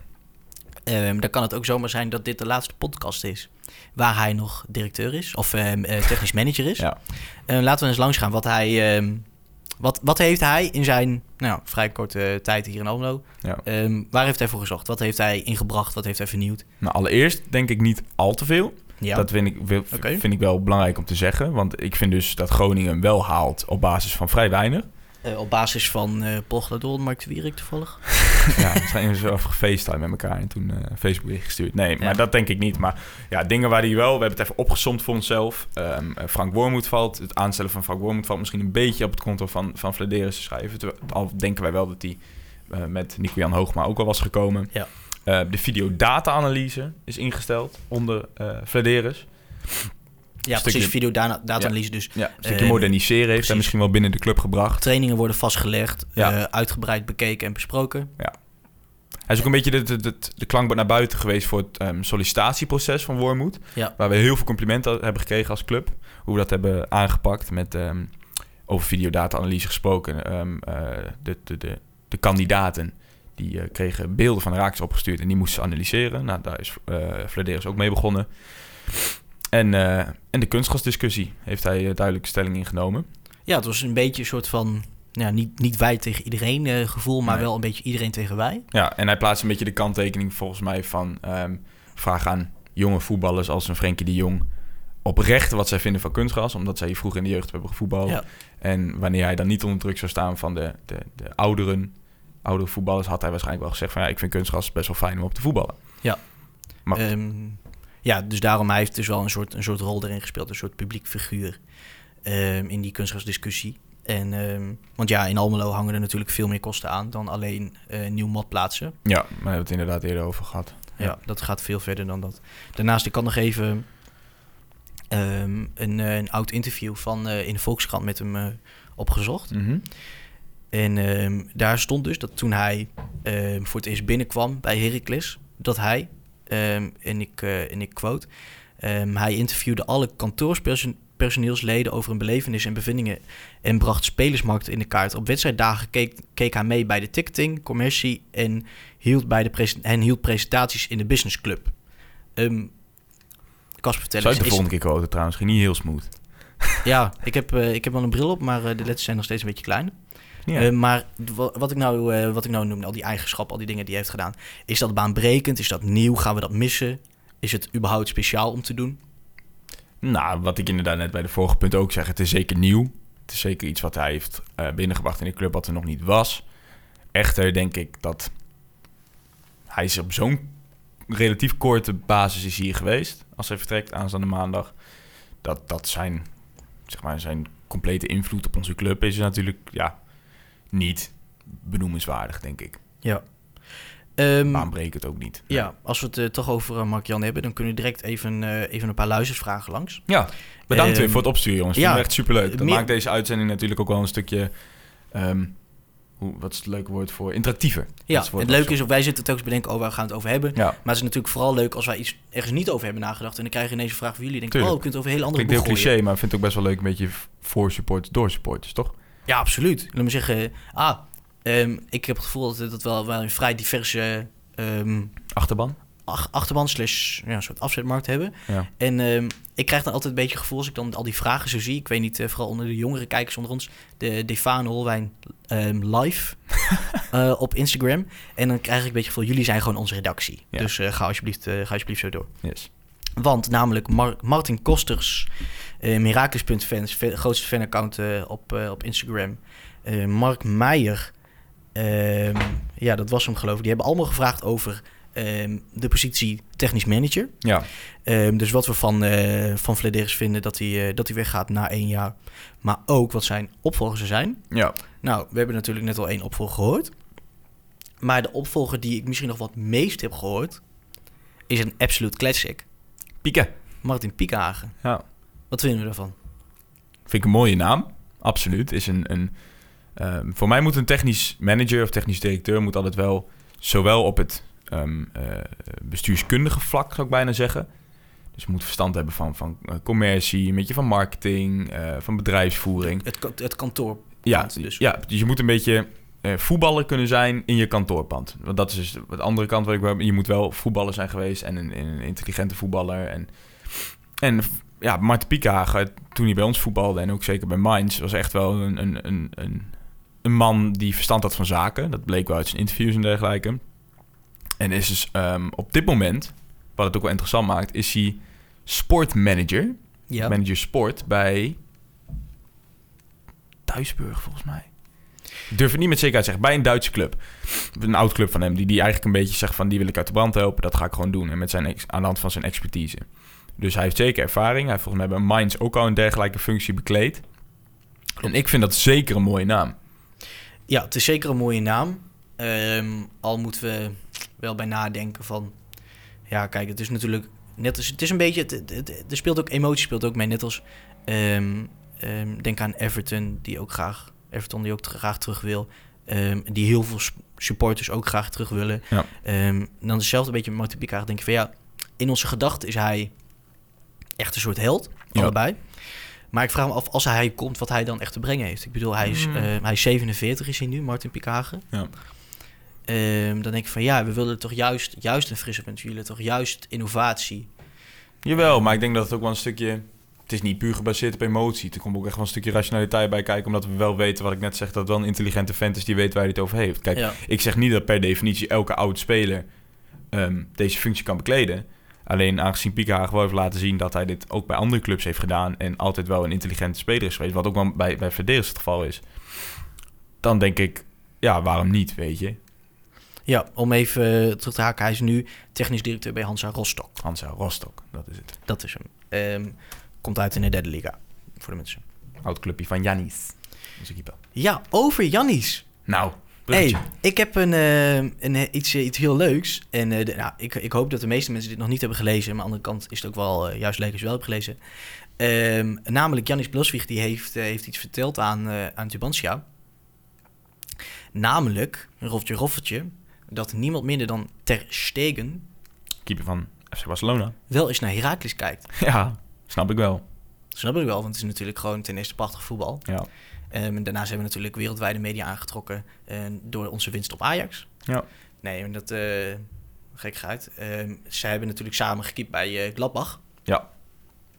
Ehm, dan kan het ook zomaar zijn dat dit de laatste podcast is waar hij nog directeur is of ehm, eh, technisch manager is. Ja. Eh, laten we eens langs gaan wat hij, wat, wat heeft hij in zijn nou, vrij korte tijd hier in Almelo, Ja. waar heeft hij voor gezocht? Wat heeft hij ingebracht? Wat heeft hij vernieuwd? Nou, allereerst denk ik niet al te veel. Ja, Dat vind ik, vind ik wel belangrijk om te zeggen. Want ik vind dus dat Groningen wel haalt op basis van vrij weinig. Eh, op basis van eh Pogladol, Mark de Wierik toevallig. <laughs> ja, we zijn zo even gefacetime met elkaar en toen eh Facebook gestuurd. Nee, maar Ja. dat denk ik niet. Maar ja, dingen waar hij wel... We hebben het even opgesomd voor onszelf. Ehm, eh, Frank Wormoed valt. Het aanstellen van Frank Wormoed valt misschien een beetje op het konto van, van Vladeris te schrijven. Al denken wij wel dat hij eh, met Nico-Jan Hoogma ook al was gekomen. Ja. Eh, de videodata-analyse is ingesteld onder Vladeris. Ja, Stukje- precies. Video data analyse dus. Ja, een stukje Eh, moderniseren heeft hij misschien wel binnen de club gebracht. Trainingen worden vastgelegd, Ja. uitgebreid bekeken en besproken. Hij is ook een beetje de, de, de, de klankbord naar buiten geweest voor het ehm, sollicitatieproces van Wormoed. Ja. Waar we heel veel complimenten hebben gekregen als club. Hoe we dat hebben aangepakt met ehm, over videodata-analyse gesproken. Ehm, eh, de, de, de, de kandidaten die eh, kregen beelden van Raaks opgestuurd en die moesten ze analyseren. Nou, daar is eh Vladeris ook mee begonnen. En, eh, en de kunstgasdiscussie heeft hij eh, duidelijk stelling ingenomen. Ja, het was een beetje een soort van, ja, niet, niet wij tegen iedereen eh, gevoel, maar Nee. wel een beetje iedereen tegen wij. Ja, en hij plaatst een beetje de kanttekening volgens mij van ehm vraag aan jonge voetballers als een Frenkie de Jong oprecht wat zij vinden van kunstgras, omdat zij vroeger in de jeugd hebben gevoetbald. Ja. En wanneer hij dan niet onder druk zou staan van de, de, de ouderen, oudere voetballers, had hij waarschijnlijk wel gezegd van ja, ik vind kunstgras best wel fijn om op te voetballen. Ja. Maar- Ehm, ja, dus daarom hij heeft dus wel een soort, een soort rol erin gespeeld, een soort publiek figuur ehm, in die kunstgrasdiscussie. En, ehm, want ja, in Almelo hangen er natuurlijk veel meer kosten aan dan alleen eh, nieuw mat plaatsen. Ja, maar daar hebben we het inderdaad eerder over gehad. Ja. dat gaat veel verder dan dat. Daarnaast, ik kan nog even een, eh, een oud interview van eh, in de Volkskrant met hem opgezocht. Mhm. En ehm, daar stond dus dat toen hij ehm, voor het eerst binnenkwam bij Heracles, dat hij, ehm, en, ik, eh, en ik quote, hij interviewde alle kantoorpersoneelsleden over hun belevenis en bevindingen en bracht spelersmarkten in de kaart. Op wedstrijddagen keek, keek hij mee bij de ticketing, commercie en hield, bij de en hield presentaties in de businessclub. Ehm Kasper, vertel Zou ik de volgende keer quoten trouwens, ging niet heel smooth. ja, ik heb, eh, ik heb wel een bril op, maar eh, de letters zijn nog steeds een beetje klein. Ja. Eh, maar wa- wat ik, nou, eh, wat ik nou noem, al die eigenschappen, al die dingen die hij heeft gedaan. Is dat baanbrekend? Is dat nieuw? Gaan we dat missen? Is het überhaupt speciaal om te doen? Nou, wat ik inderdaad net bij de vorige punt ook zeg, het is zeker nieuw. Het is zeker iets wat hij heeft eh, binnengebracht in de club wat er nog niet was. Echter denk ik dat hij is op zo'n relatief korte basis is hier geweest. Als hij vertrekt aanstaande maandag. Dat, dat zijn, zeg maar, zijn complete invloed op onze club is natuurlijk ja, niet benoemenswaardig, denk ik. Ja. Ehm, Baanbrekend ook niet. ja, als we het eh, toch over eh, Mark-Jan hebben, dan kunnen we direct even, eh, even een paar luistersvragen langs. Ja, bedankt weer Ehm, voor het opsturen, jongens. ja, Vind ik echt superleuk. Dat meer- maakt deze uitzending natuurlijk ook wel een stukje... ehm, hoe, wat is het leuke woord voor? Interactiever. Ja, het leuke ik is, wij zitten telkens bedenken, oh, waar gaan we het over hebben? Ja, Maar het is natuurlijk vooral leuk als wij iets ergens niet over hebben nagedacht. En dan krijg je ineens een vraag van jullie. Denk oh, je kunt het over een hele andere klinkt heel boeg gooien. cliché, maar ik vind het ook best wel leuk... een beetje voor supporters, door supporters, toch? Ja, absoluut. Laat me zeggen, ah, ehm, ik heb het gevoel dat we dat wel, wel een vrij diverse ehm, Achterban? ach- achterban slash ja, een soort afzetmarkt hebben. Ja. En ehm, ik krijg dan altijd een beetje het gevoel als ik dan al die vragen zo zie. Ik weet niet, eh, vooral onder de jongere kijkers onder ons. De Defane Holwijn live <laughs> eh, op Instagram. En dan krijg ik een beetje het gevoel, jullie zijn gewoon onze redactie. Ja. Dus eh, ga, alsjeblieft, ga alsjeblieft zo door. Yes. Want namelijk Mar- Martin Kosters, Miraculous.fans, ve- grootste fanaccount eh, op, eh, op Instagram. Eh, Mark Meijer, ehm, ja, dat was hem geloof ik. Die hebben allemaal gevraagd over ehm, de positie technisch manager. Ja, Ehm, dus wat we van, eh van Vladeris vinden dat hij, eh, dat hij weggaat na één jaar. Maar ook wat zijn opvolgers er zijn. ja. Nou, we hebben natuurlijk net al één opvolger gehoord. Maar de opvolger die ik misschien nog wat meest heb gehoord... is een absolute classic. Pieken. Martin Piekhagen. Ja. Wat vinden we daarvan? Vind ik een mooie naam. Absoluut. Is een, een, ehm, voor mij moet een technisch manager of technisch directeur... moet altijd wel zowel op het ehm, eh, bestuurskundige vlak, zou ik bijna zeggen... Dus je moet verstand hebben van, van eh, commercie, een beetje van marketing, eh, van bedrijfsvoering. Het, het kantoor. Ja, dus. ja, dus je moet een beetje voetballer kunnen zijn in je kantoorpand. Want dat is dus de andere kant wat ik. Je moet wel voetballer zijn geweest en een, een intelligente voetballer. En, en ja, Marten Piekhagen, toen hij bij ons voetbalde en ook zeker bij Mainz, was echt wel een, een, een, een, een man die verstand had van zaken. Dat bleek wel uit zijn interviews en dergelijke. En is dus ehm, op dit moment, wat het ook wel interessant maakt, is hij sportmanager. Ja. Manager sport bij Duisburg, volgens mij. Ik durf het niet met zekerheid te zeggen. Bij een Duitse club. Een oud club van hem. Die, die eigenlijk een beetje zegt van... die wil ik uit de brand helpen. Dat ga ik gewoon doen. En met zijn ex- aan de hand van zijn expertise. Dus hij heeft zeker ervaring. Hij heeft volgens mij bij Mainz ook al een dergelijke functie bekleed. En ik vind dat zeker een mooie naam. ja, het is zeker een mooie naam. Ehm, al moeten we wel bij nadenken van... Ja, kijk, het is natuurlijk... Net als, het is een beetje... Het, het- het- er speelt ook emotie speelt ook mee. Net als... ehm, ehm, denk aan Everton, die ook graag... Everton die ook graag terug wil. Die heel veel supporters ook graag terug willen. Ja. Dan hetzelfde beetje met Martin Piekhagen. denk je van ja... In onze gedachten is hij echt een soort held. Ja. Allebei. Maar ik vraag me af, als hij komt, wat hij dan echt te brengen heeft. Ik bedoel, hij is, Mm. eh, hij is 47 is hij nu, Martin Piekhagen. Ja. Ehm, dan denk ik van ja, we willen toch juist, juist een frisse punt. We willen toch juist innovatie. Jawel, maar ik denk dat het ook wel een stukje... Het is niet puur gebaseerd op emotie. Er komt ook echt wel een stukje rationaliteit bij kijken... omdat we wel weten, wat ik net zeg... dat het wel een intelligente vent is die weet waar hij het over heeft. Kijk, Ja. Ik zeg niet dat per definitie elke oud speler ehm, deze functie kan bekleden. Alleen aangezien Piekhagen wel heeft laten zien dat hij dit ook bij andere clubs heeft gedaan... en altijd wel een intelligente speler is geweest... wat ook wel bij, bij Verdeers het geval is... dan denk ik, ja, waarom niet, weet je? ja, om even eh, terug te haken. Hij is nu technisch directeur bij Hansa Rostock. Hansa Rostock, dat is het. Dat is hem. Ehm, komt uit in de derde liga, voor de mensen. Oud clubje van Janis, onze keeper. Ja, over Jannis. Nou, Hey, ik heb een, eh, een, eh, iets, eh, iets heel leuks. En de- nou, ik, ik hoop dat de meeste mensen dit nog niet hebben gelezen. Maar aan de andere kant is het ook wel juist leuk als je wel hebt gelezen. Ehm, namelijk Janis Bloswig die heeft, heeft iets verteld aan, aan Tubantia. Namelijk, een roffeltje roffeltje, dat niemand minder dan Ter Stegen Keeper van FC Barcelona. wel eens naar Heracles kijkt. Ja, snap ik wel. Snap ik wel, want het is natuurlijk gewoon ten eerste prachtig voetbal. Ja. Ehm, en daarnaast hebben we natuurlijk wereldwijde media aangetrokken eh, door onze winst op Ajax. Ja. Nee, dat eh gek uit. Ehm zij hebben natuurlijk samen gekiept bij eh, Gladbach. Ja.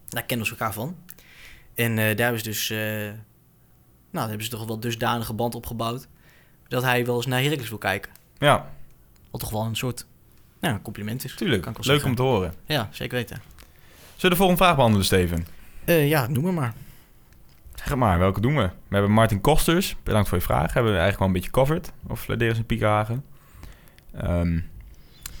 Daar kennen ze elkaar van. En eh, daar hebben ze dus, nou, daar hebben ze toch wel dusdanige band opgebouwd dat hij wel eens naar Heracles wil kijken. Ja, Wat toch wel een soort, nou, compliment is. tuurlijk. Leuk zeggen. om te horen. Ja, zeker weten. Zullen we de volgende vraag behandelen, Steven? Ja, noem maar maar. Zeg maar, welke doen we? We hebben Martin Kosters. Bedankt voor je vraag. Hebben we eigenlijk wel een beetje covered. Of Flederis en Piekenhagen. Ehm,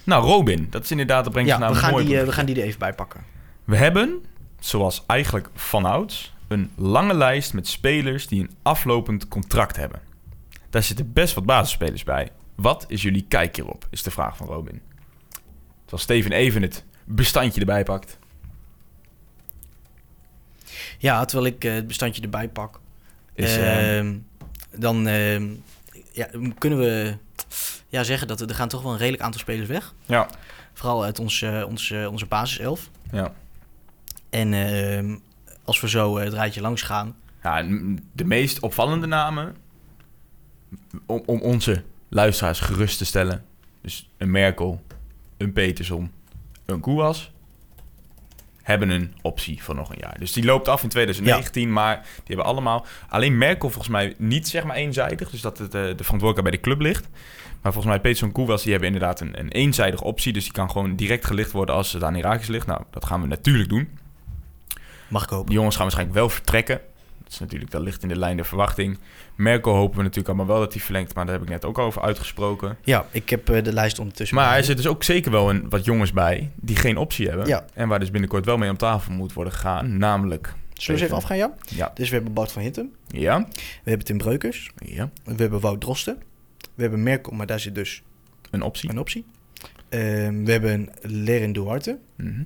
nou, Robin. Dat is inderdaad, dat brengt Ja, we gaan, die, eh, we gaan die er even bij pakken. We hebben, zoals eigenlijk vanouds, een lange lijst met spelers die een aflopend contract hebben. Daar zitten best wat basisspelers bij. Wat is jullie kijk hierop? Is de vraag van Robin. Terwijl Steven even het bestandje erbij pakt. Ja, terwijl ik eh, het bestandje erbij pak. Is, eh, Ehm, dan ehm, ja, kunnen we ja, zeggen dat er, er gaan toch wel een redelijk aantal spelers weg. ja, Vooral uit ons, eh, ons, onze basiself. ja. En ehm, als we zo het rijtje langs gaan. ja, de meest opvallende namen, om, om onze luisteraars gerust te stellen. Dus een Merkel, een Peterson, een Koewas, hebben een optie voor nog een jaar. Dus die loopt af in 2019, maar die hebben allemaal... Alleen Merkel volgens mij niet zeg maar eenzijdig, dus dat het, eh, de verantwoordelijkheid bij de club ligt. Maar volgens mij Peterson Koewas, die hebben inderdaad een, een eenzijdige optie. Dus die kan gewoon direct gelicht worden als het aan Irakis ligt. Nou, dat gaan we natuurlijk doen. Mag ik hopen. Die jongens gaan waarschijnlijk wel vertrekken. Is natuurlijk, dat ligt in de lijn der verwachting. Merkel hopen we natuurlijk allemaal wel dat hij verlengt, maar daar heb ik net ook over uitgesproken. Ja, ik heb eh, de lijst ondertussen. Maar er zitten dus ook zeker wel een, wat jongens bij die geen optie hebben. Ja. En waar dus binnenkort wel mee om tafel moet worden gegaan. Namelijk. Zullen we eens even afgaan, ja? Ja. Dus we hebben Bart van Hintem. Ja. We hebben Tim Breukers. Ja. We hebben Wout Drosten. We hebben Merkel, maar daar zit dus Een optie. een optie. Ehm, we hebben Leren Duarte. Mhm.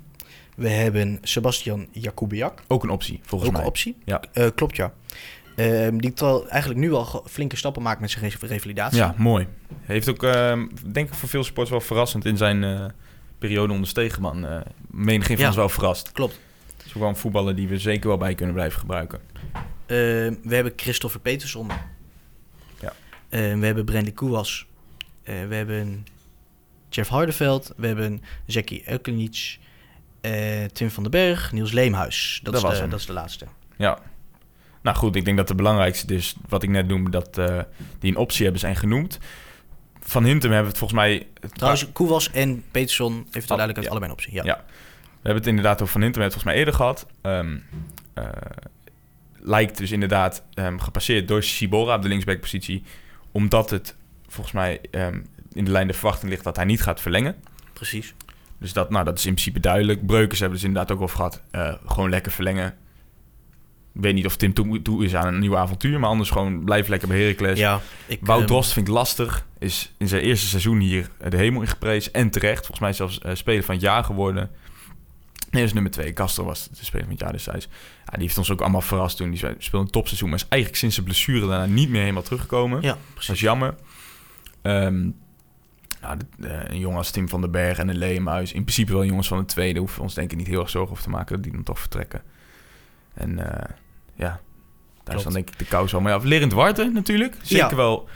We hebben Sebastian Jakubiak. Ook een optie, volgens Ook mij. een optie. Ja. Eh, klopt, ja. Ehm, die terwijl eigenlijk nu al flinke stappen maakt met zijn re- revalidatie. Ja, mooi. Heeft ook, ehm, denk ik, voor veel sports wel verrassend in zijn eh, periode onder Stegeman. eh menigeen van Ja. ons wel verrast. Klopt. Het is ook wel een voetballer die we zeker wel bij kunnen blijven gebruiken. Ehm, we hebben Christopher Peterson. Ja. We hebben Brandy Kouwas. We hebben Jeff Hardeveld. We hebben Zeki Elkenic. Eh, Tim van den Berg. Niels Leemhuis. Dat, Dat is, was de, hem. dat is de laatste. Ja. Nou goed, ik denk dat de belangrijkste dus, wat ik net noemde, dat eh, die een optie hebben zijn genoemd. Van Hintem hebben we het volgens mij... Trouwens, Kouwas en Peterson heeft er duidelijk uit ja. allebei een optie. Ja. Ja. We hebben het inderdaad over Van Hintem, we hebben het volgens mij eerder gehad. Ehm, eh, lijkt dus inderdaad ehm, gepasseerd door Sibora op de linksbackpositie. Omdat het volgens mij ehm, in de lijn de verwachting ligt dat hij niet gaat verlengen. Precies. Dus dat, nou, dat is in principe duidelijk. Breukers hebben dus inderdaad ook over gehad. eh, gewoon lekker verlengen. Ik weet niet of Tim toe, toe is aan een nieuw avontuur. Maar anders gewoon blijf lekker bij Heracles. Ja, ik, Wout Drost vind ik lastig. Is in zijn eerste seizoen hier eh, de hemel ingeprezen. En terecht. Volgens mij zelfs eh, speler van het jaar geworden. Nee, dat is nummer twee. Castro was de speler van het jaar destijds. Ja, die heeft ons ook allemaal verrast toen. Die speelde een topseizoen. Maar is eigenlijk sinds zijn blessure daarna niet meer helemaal teruggekomen. Ja, Dat is precies. jammer. Ehm, nou, eh, een jongen als Tim van den Berg en een Leemhuis. In principe wel jongens van de tweede. Hoeven we ons denk ik niet heel erg zorgen over te maken dat die dan toch vertrekken. En eh, ja, daar is dan denk ik de kous wel. Maar ja, Lerend Warte natuurlijk. Zeker Ja. wel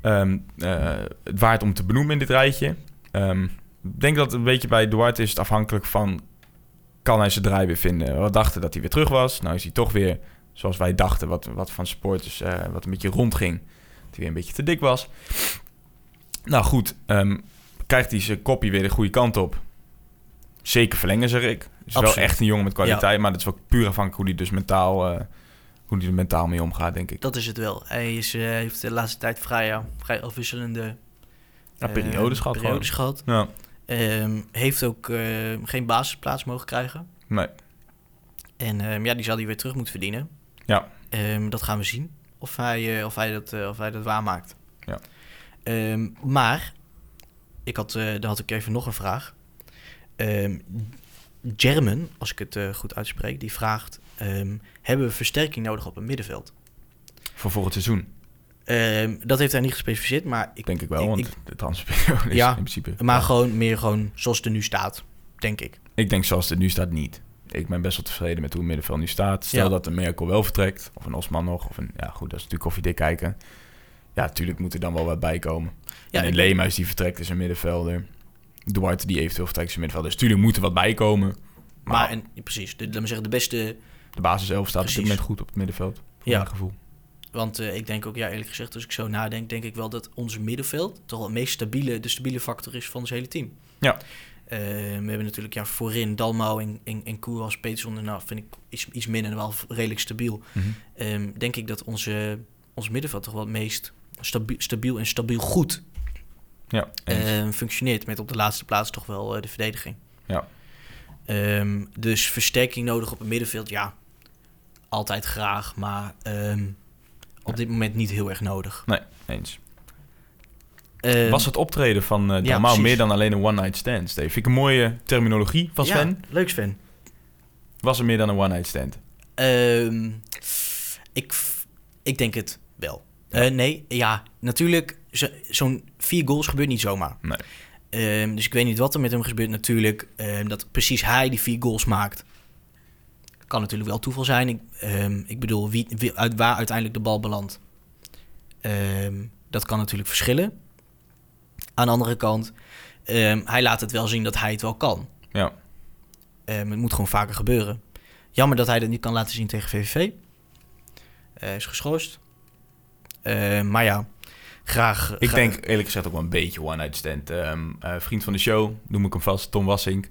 ehm, eh, het waard om te benoemen in dit rijtje. Ehm, ik denk dat een beetje bij Duarte is het afhankelijk van... kan hij zijn draai weer vinden? We dachten dat hij weer terug was. Nou is hij toch weer, zoals wij dachten, wat, wat van supporters... eh, wat een beetje rondging. Dat hij weer een beetje te dik was. Nou goed, ehm, krijgt hij zijn kopje weer de goede kant op. Zeker verlengen, zeg ik. Is wel echt een jongen met kwaliteit, maar dat is wel puur afhankelijk hoe hij dus mentaal, eh, hoe hij er mentaal mee omgaat, denk ik. Dat is het wel. Hij is, eh, heeft de laatste tijd vrij, ja, vrij afwisselende Ja, eh, periodes gehad periodes gehad. Ja, Ehm, heeft ook geen basisplaats mogen krijgen. nee. En ehm, ja, die zal hij weer terug moeten verdienen. Ja. Dat gaan we zien. Of hij, of hij, dat, of hij dat waarmaakt. Ehm, maar, ik had, eh dan had ik even nog een vraag. Ehm German, als ik het eh, goed uitspreek, die vraagt... ehm, hebben we versterking nodig op het middenveld? Voor volgend seizoen, dat heeft hij niet gespecificeerd, maar, ik, denk ik wel. ik- want de transferperiode is Ja, in principe... maar Ja. gewoon meer gewoon zoals het er nu staat, denk ik. Ik denk zoals het nu staat niet. Ik ben best wel tevreden met hoe het middenveld nu staat. Stel Ja. dat een Merkel wel vertrekt, of een Osman nog, of een... Ja, goed, dat is natuurlijk koffiedik kijken. Ja, natuurlijk moet er dan wel wat bij komen. Ja, en ik- Leemhuis die vertrekt is een middenvelder. Duarte die eventueel vertrekt is een middenvelder. Dus natuurlijk moet er wat bij komen. Maar, Maar, en, precies, de, laat me zeggen, de beste... de basiself staat op Precies. dit moment goed op het middenveld. Voor Ja. mijn gevoel. Want eh, ik denk ook, ja, eerlijk gezegd, als ik zo nadenk, denk ik wel dat ons middenveld toch wel het meest stabiele, de stabiele factor is van ons hele team. Ja. Eh, we hebben natuurlijk ja, voorin Dalmau en, en, en Koeras, Peterson. Nou, vind ik iets, iets minder, wel redelijk stabiel. Mhm. Ehm, denk ik dat onze, ons middenveld toch wel het meest stabiel, stabiel en stabiel goed Ja, eens. ehm, functioneert. Met op de laatste plaats toch wel eh, de verdediging. Ja. Ehm, dus versterking nodig op het middenveld, ja, altijd graag. Maar ehm, op dit moment niet heel erg nodig. nee, eens. Was het optreden van eh ja, meer dan alleen een one-night stand, Steve? Vind ik een mooie terminologie van Sven. Ja, leuk Sven. Was er meer dan een one-night stand? Ik, ik denk het wel. Eh, nee, ja, natuurlijk, zo- zo'n vier goals gebeurt niet zomaar. Nee. Ehm, dus ik weet niet wat er met hem gebeurt. Natuurlijk, ehm, dat precies hij die vier goals maakt. Kan natuurlijk wel toeval zijn. Ik, ehm, ik bedoel, wie, wie- uit waar uiteindelijk de bal belandt. Dat kan natuurlijk verschillen. Aan de andere kant, hij laat het wel zien dat hij het wel kan. Ja. Het moet gewoon vaker gebeuren. Jammer dat hij dat niet kan laten zien tegen VVV. Hij is geschorst. Ehm, maar ja, graag... Ik denk eerlijk gezegd ook wel een beetje one-night stand. Ehm, eh, vriend van de show, noem ik hem vast, Tom Wassink.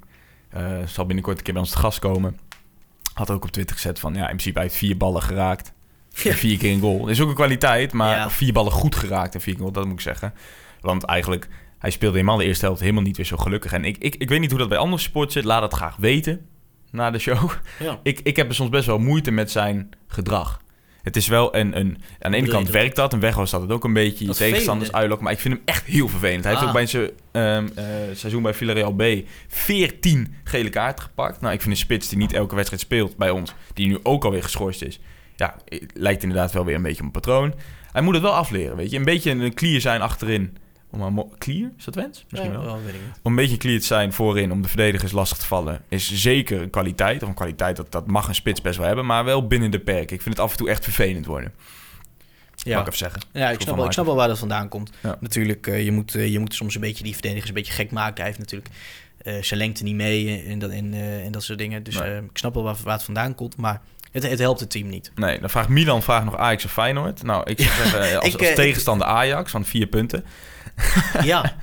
eh, zal binnenkort een keer bij ons te gast komen. Had ook op Twitter gezet van, ja, in principe hij heeft vier ballen geraakt. <laughs> Ja. Vier keer een goal. Is ook een kwaliteit, maar Ja. vier ballen goed geraakt en vier keer goal, dat moet ik zeggen. Want eigenlijk, hij speelde helemaal de eerste helft helemaal niet weer zo gelukkig. En ik, ik, ik weet niet hoe dat bij andere sports zit. Laat het graag weten na de show. Ja. Ik, ik heb er soms best wel moeite met zijn gedrag. Het is wel een... een aan de ene kant werkt dat. En weg was dat het ook een beetje je tegenstanders uitlokken. Maar ik vind hem echt heel vervelend. Hij heeft Ah. ook bij zijn ehm, eh, seizoen bij Villarreal B 14 gele kaarten gepakt. Nou, ik vind een spits die niet elke wedstrijd speelt bij ons. Die nu ook alweer geschorst is. Ja, eh, lijkt inderdaad wel weer een beetje op een patroon. Hij moet het wel afleren, weet je. Een beetje een clear zijn achterin. Om een clear? Is dat wens? Misschien Ja, wel. ik. Om een beetje clear te zijn voorin, om de verdedigers lastig te vallen, is zeker een kwaliteit. Of een kwaliteit, dat, dat mag een spits best wel hebben, maar wel binnen de perken. Ik vind het af en toe echt vervelend worden. Mag Ja. ik even zeggen. Ja, ik snap, wel, ik snap wel waar dat vandaan komt. Ja. Natuurlijk, eh, je, moet, eh, je moet soms een beetje die verdedigers een beetje gek maken. Hij heeft natuurlijk eh, zijn lengte niet mee en dat, en, en dat soort dingen. Dus Nee. ik snap wel waar, waar het vandaan komt, maar het, het helpt het team niet. Nee, dan vraagt Milan vraagt nog Ajax of Feyenoord. Nou, ik zou zeggen, als, ik, als eh, tegenstander Ajax van vier punten. ja,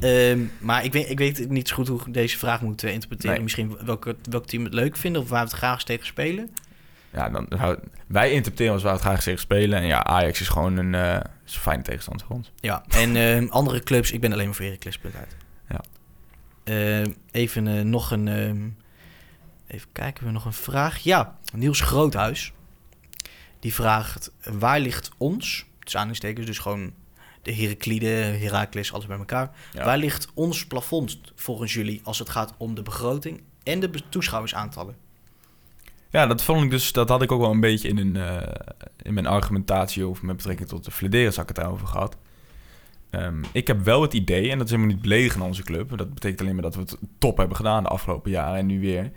Ehm, maar ik weet, ik weet niet zo goed hoe ik deze vraag moet eh, interpreteren. Nee. Misschien welke, welk team het leuk vinden of waar we het graag tegen spelen. Ja, dan, wij interpreteren als we het graag zeggen spelen. En ja, Ajax is gewoon een, eh, is een fijne tegenstander voor ons. Ja, en ehm, andere clubs, ik ben alleen maar voor Heracles, punt uit. Ja. Ehm, even eh, nog een... even kijken, we hebben nog een vraag. Ja, Niels Groothuis. Die vraagt, waar ligt ons, tussen aanhalingstekens, dus gewoon de Heraklide, Heracles, alles bij elkaar. Ja. Waar ligt ons plafond volgens jullie als het gaat om de begroting en de toeschouwersaantallen? Ja, dat vond ik dus, dat had ik ook wel een beetje in, een, eh, in mijn argumentatie over met betrekking tot de Flederis had ik het daarover gehad. Ehm, ik heb wel het idee, en dat is helemaal niet beledigend aan onze club. Dat betekent alleen maar dat we het top hebben gedaan de afgelopen jaren en nu weer.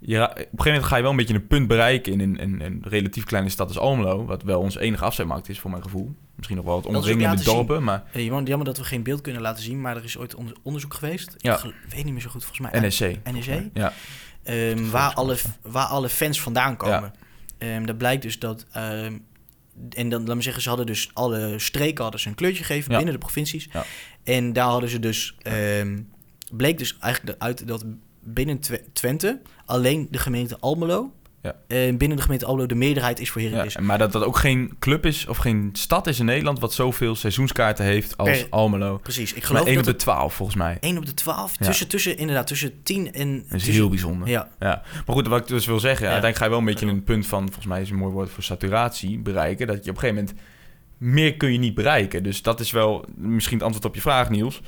Op een gegeven moment ga je wel een beetje een punt bereiken in een, een, een relatief kleine stad als Almelo. Wat wel onze enige afzetmarkt is voor mijn gevoel. Misschien nog wel wat omringende zien. dorpen, maar Eh, jammer, dat we geen beeld kunnen laten zien, maar er is ooit onder- onderzoek geweest. Ja. Ik weet niet meer zo goed, volgens mij. NSC. NEC? Ja, Ehm, waar, alle, waar alle fans vandaan komen. Ehm dat blijkt dus dat... ehm, en dan, laat me zeggen, ze hadden dus alle streken hadden ze een kleurtje gegeven Ja. binnen de provincies. Ja. En daar hadden ze dus... bleek dus eigenlijk uit dat binnen Twe- Twente alleen de gemeente Almelo... Ja. eh, binnen de gemeente Almelo de meerderheid is voor ja, Heracles. maar dat dat ook geen club is of geen stad is in Nederland wat zoveel seizoenskaarten heeft als Per- Almelo. Precies, ik Maar geloof 1 dat op de het 12 volgens mij. 1 op de 12, Ja. tussen, tussen, inderdaad, tussen 10 en... Dat is tussen- heel bijzonder. Ja, Ja, maar goed, wat ik dus wil zeggen, Ja. uiteindelijk ga je wel een beetje een punt van, volgens mij is een mooi woord voor saturatie, bereiken. Dat je op een gegeven moment, meer kun je niet bereiken. Dus dat is wel misschien het antwoord op je vraag, Niels.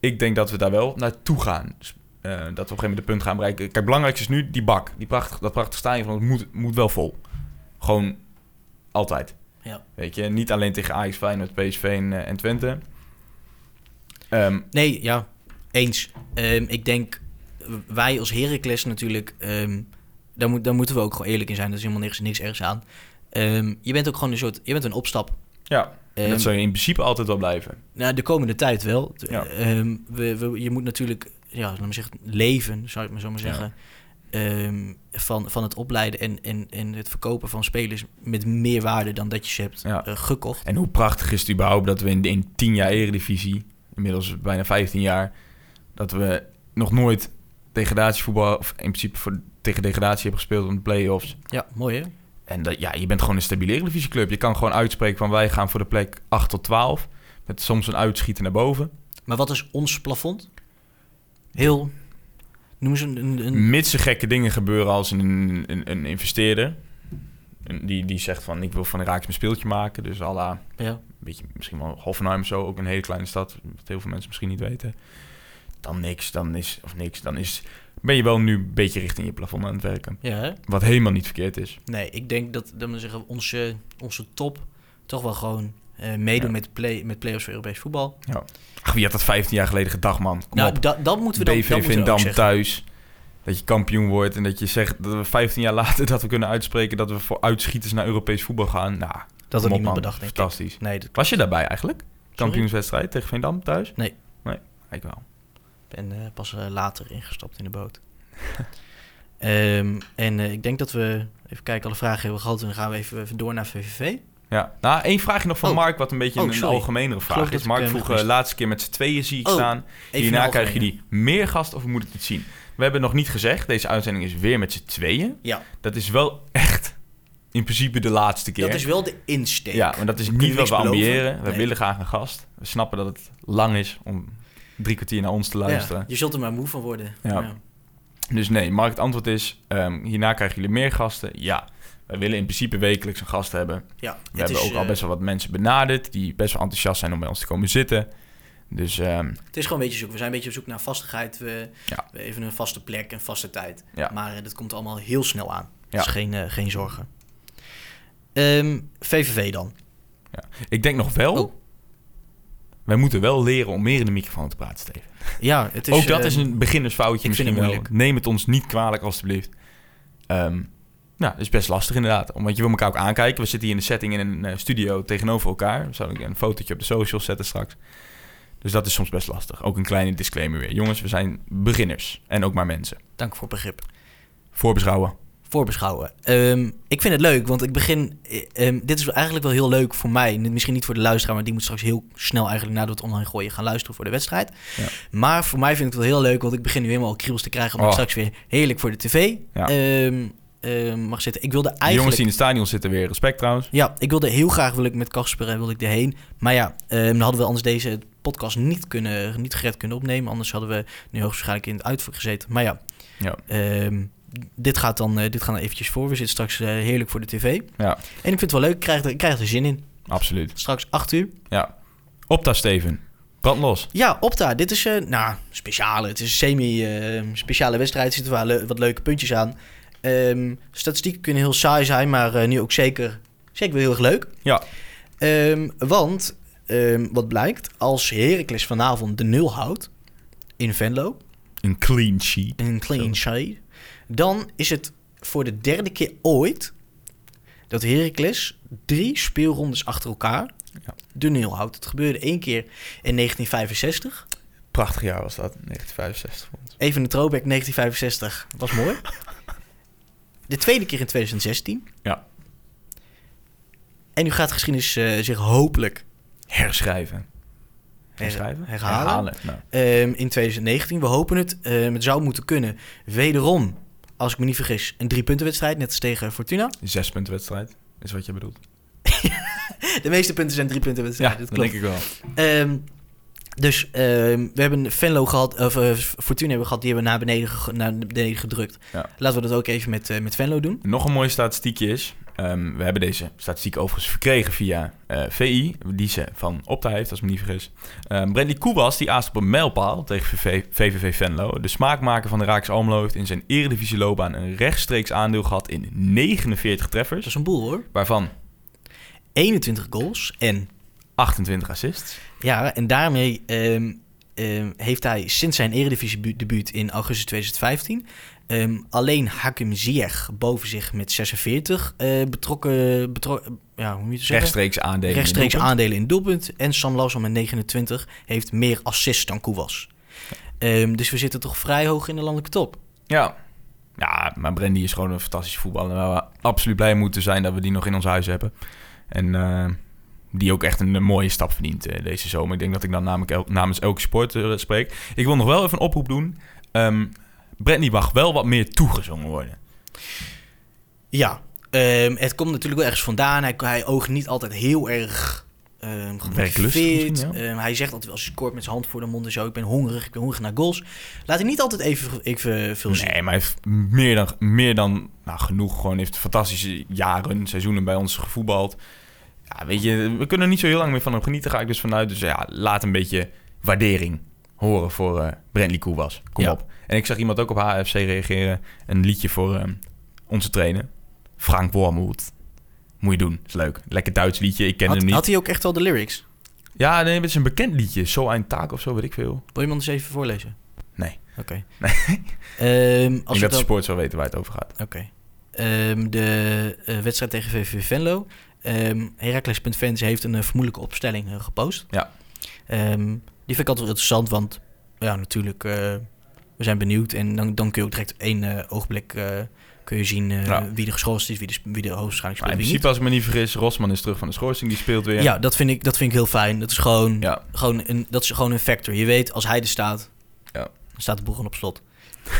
Ik denk dat we daar wel naartoe gaan. Dus, eh, dat we op een gegeven moment de punt gaan bereiken. Kijk, belangrijk is nu die bak. Die prachtig, dat prachtige stadion van ons moet, moet wel vol. Gewoon altijd. Ja. Weet je, niet alleen tegen Ajax, Feyenoord, PSV en, eh, en Twente. Ehm, Nee, ja, eens. Ehm, ik denk, wij als Heracles natuurlijk, ehm, daar, moet, daar moeten we ook gewoon eerlijk in zijn. Er is helemaal niks, niks ergs aan. Je bent ook gewoon een soort, je bent een opstap. ja, en dat zou je in principe altijd wel blijven. nou, de komende tijd wel. Ja. We, we, je moet natuurlijk, ja, laat me zeggen, leven, zou ik maar zo maar zeggen. ehm, van, van het opleiden en, en, en het verkopen van spelers met meer waarde dan dat je ze hebt Ja. eh, gekocht. En hoe prachtig is het überhaupt dat we in, in 10 jaar eredivisie, inmiddels bijna 15 jaar, dat we nog nooit degradatievoetbal, of in principe voor, tegen degradatie hebben gespeeld om de play-offs. Ja, mooi hè? En dat, ja, je bent gewoon een stabiele Eredivisieclub. Je kan gewoon uitspreken van wij gaan voor de plek 8 tot 12. Met soms een uitschieten naar boven. Maar wat is ons plafond? Heel... Noem eens een... een, een- Mits er gekke dingen gebeuren als een, een, een investeerder. Die, die zegt van ik wil van Raaks mijn speeltje maken. Dus à la, ja. een beetje, misschien wel Hoffenheim of zo. Ook een hele kleine stad. Wat heel veel mensen misschien niet weten. Dan niks. Dan is, of niks. Dan is, ben je wel nu een beetje richting je plafond aan het werken. ja? Wat helemaal niet verkeerd is. Nee, ik denk dat, dat we zeggen, onze, onze top toch wel gewoon eh, meedoen Ja. met, play, met play-offs voor Europees voetbal. Ach, wie had dat 15 jaar geleden gedacht, man? Kom nou, op. da- dat moeten we dan, dat BV moeten we Vindam thuis. Dat je kampioen wordt en dat je zegt dat we 15 jaar later <laughs> dat we kunnen uitspreken dat we voor uitschieters naar Europees voetbal gaan. Nou, Dat had niemand man. bedacht, denk ik. Fantastisch. Nee, dat Was je daarbij eigenlijk? Kampioenswedstrijd tegen Veendam thuis? Nee. Nee, ik wel. ben eh, pas eh, later ingestapt in de boot. <laughs> Ehm, en ik denk dat we even kijken, alle vragen hebben gehad. En dan gaan we even, even door naar VVV. Ja. Nou, één vraagje nog van Oh. Mark, wat een beetje Oh, een algemenere vraag is. Mark eh, vroeg de laatste keer met z'n tweeën zie ik Oh, staan. Hierna een krijg je algemene. die meer gast of hoe moet ik het zien? We hebben nog niet gezegd, deze uitzending is weer met z'n tweeën. Ja, Dat is wel echt in principe de laatste keer. dat is wel de insteek. Ja, maar dat is niet wat we ambiëren. We Nee. willen graag een gast. We snappen dat het lang is om drie kwartier naar ons te luisteren. Ja, je zult er maar moe van worden. Ja. Dus nee, Mark, het antwoord is... ehm, hierna krijgen jullie meer gasten. Ja, we willen in principe wekelijks een gast hebben. Ja, We hebben is, ook al eh, best wel wat mensen benaderd... die best wel enthousiast zijn om bij ons te komen zitten. Dus ehm, Het is gewoon een beetje zoek. We zijn een beetje op zoek naar vastigheid. We, Ja. we even een vaste plek, een vaste tijd. Ja. Maar eh, dat komt allemaal heel snel aan. Ja. Dus geen, eh, geen zorgen. Ehm, VVV dan. ik denk nog wel... Oh. Wij moeten wel leren om meer in de microfoon te praten, Steven. Ja, het is, ook dat is een beginnersfoutje ik vind misschien wel. Neem het ons niet kwalijk, alstublieft. Ehm nou, dat is best lastig inderdaad. Want je wil elkaar ook aankijken. We zitten hier in de setting in een eh, studio tegenover elkaar. Zal ik een fotootje op de socials zetten straks. Dus dat is soms best lastig. Ook een kleine disclaimer weer. Jongens, we zijn beginners. En ook maar mensen. Dank voor begrip. Voorbeschouwen. Voorbeschouwen. Ehm, ik vind het leuk, want ik begin... eh, ehm, dit is eigenlijk wel heel leuk voor mij. Misschien niet voor de luisteraar, maar die moet straks heel snel eigenlijk nadat we het online gooien gaan luisteren voor de wedstrijd. Ja. Maar voor mij vind ik het wel heel leuk, want ik begin nu helemaal kriebels te krijgen... omdat Oh. ik straks weer heerlijk voor de tv Ja. ehm, ehm, mag zitten. Ik wilde De eigenlijk... jongens die in het stadion zitten weer. Respect trouwens. Ja, ik wilde heel graag wil ik met Kasper en wil ik erheen. Maar ja, ehm, dan hadden we anders deze podcast niet, kunnen, niet gered kunnen opnemen. Anders hadden we nu hoogstwaarschijnlijk in het uitvoer gezeten. Maar ja, Ja. ehm, dit, gaat dan, eh, dit gaat dan eventjes voor. We zitten straks eh, heerlijk voor de tv. Ja, En ik vind het wel leuk. Ik krijg er, ik krijg er zin in. absoluut. Straks 8 uur. Ja. Opta Steven. Brand los. Ja, Opta. Dit is nou, speciale. Het is een semi-speciale wedstrijd. Er zitten wel wat leuke puntjes aan. Ehm, statistieken kunnen heel saai zijn, maar eh, nu ook zeker, zeker wel heel erg leuk. Ja. Ehm, want, ehm, wat blijkt, als Heracles vanavond de nul houdt in Venlo, Een clean sheet. een clean sheet, dan is het voor de derde keer ooit dat Heracles drie speelrondes achter elkaar Ja. de nul houdt. Het gebeurde één keer in 1965. Prachtig jaar was dat. 1965. vond ik. Even een throwback 1965. Was mooi. <laughs> De tweede keer in 2016. Ja. En nu gaat de geschiedenis eh, zich hopelijk Herschrijven. Herschrijven? herhalen. Nou, Ehm, in 2019. We hopen het. Ehm, het zou moeten kunnen. Wederom, als ik me niet vergis, een drie-puntenwedstrijd. Net als tegen Fortuna. zes punten wedstrijd. Is wat je bedoelt. <laughs> De meeste punten zijn drie punten Ja, dat klopt. denk ik wel. Ehm, dus ehm, we hebben Venlo gehad, of eh, Fortuna hebben we gehad, die hebben we naar beneden, naar beneden gedrukt. Ja. Laten we dat ook even met, eh, met Venlo doen. Nog een mooie statistiekje is... ehm, we hebben deze statistiek overigens verkregen via eh, VI... die ze van Opta heeft, als ik me niet vergis. Um, Bradley Koebas, die aast op een mijlpaal tegen VV, VVV Venlo. De smaakmaker van de Raaks Almelo heeft in zijn eredivisieloopbaan... een rechtstreeks aandeel gehad in 49 treffers... Dat is een boel hoor. waarvan 21 goals. En, 28 assists. Ja, en daarmee ehm, ehm, heeft hij sinds zijn eredivisie-debuut in augustus 2015... ehm, alleen Hakim Ziyech boven zich met 46 eh, betrokken... Betro ja, hoe moet je? Rechtstreeks aandelen. in rechtstreeks doelpunt. aandelen in doelpunt. En Sam Lawson met 29 heeft meer assists dan Koewas. Dus we zitten toch vrij hoog in de landelijke top. Ja. Ja, maar Brandy is gewoon een fantastische voetballer. Waar we absoluut blij moeten zijn dat we die nog in ons huis hebben. En eh, die ook echt een, mooie stap verdient eh, deze zomer. Ik denk dat ik dan namelijk el- namens elke supporter eh, spreek. Ik wil nog wel even een oproep doen. Bradley mag wel wat meer toegezongen worden. Ja, ehm, het komt natuurlijk wel ergens vandaan. Hij, hij oogt niet altijd heel erg Werklustig gemotiveerd. ja. Hij zegt altijd als hij scoort met zijn hand voor de mond en zo... ik ben hongerig, ik ben hongerig naar goals. Laat hij niet altijd even, even veel zien. Nee, maar hij heeft meer dan, meer dan nou, genoeg. Gewoon heeft fantastische jaren, seizoenen bij ons gevoetbald. Ja, weet je, we kunnen er niet zo heel lang meer van hem genieten, ga ik dus vanuit. Dus ja, laat een beetje waardering horen voor eh Bradley Koelwas. Kom Ja. op. En ik zag iemand ook op HFC reageren. Een liedje voor eh, onze trainer, Frank Wormoed. Moet je doen, is leuk. Lekker Duits liedje, ik ken had, hem niet. had hij ook echt wel de lyrics? Ja, nee, het is een bekend liedje. Zo een taak of zo, weet ik veel. Wil je hem anders even voorlezen? Nee. Oké. <laughs> Nee. Ik als we dat de sport zou weten waar het over gaat. Oké. Ehm, de eh, wedstrijd tegen VVV Venlo. Ehm Heracles.fans heeft een eh, vermoedelijke opstelling eh, gepost. Ja. Ehm, die vind ik altijd wel interessant, want ja, natuurlijk, eh, we zijn benieuwd. En dan, dan kun je ook direct één ogenblik eh, kun je zien wie er geschorst is, wie de, wie de hoogstwaarschijnlijk Maar in speelt, wie principe, als ik me niet vergis, Rosman is terug van de schorsing. Die speelt weer. niet. Ja, dat vind, ik, dat vind ik heel fijn. Dat is gewoon, Ja. gewoon, een, dat is gewoon een factor. Je weet, als hij er staat, Ja. dan staat de gewoon op slot.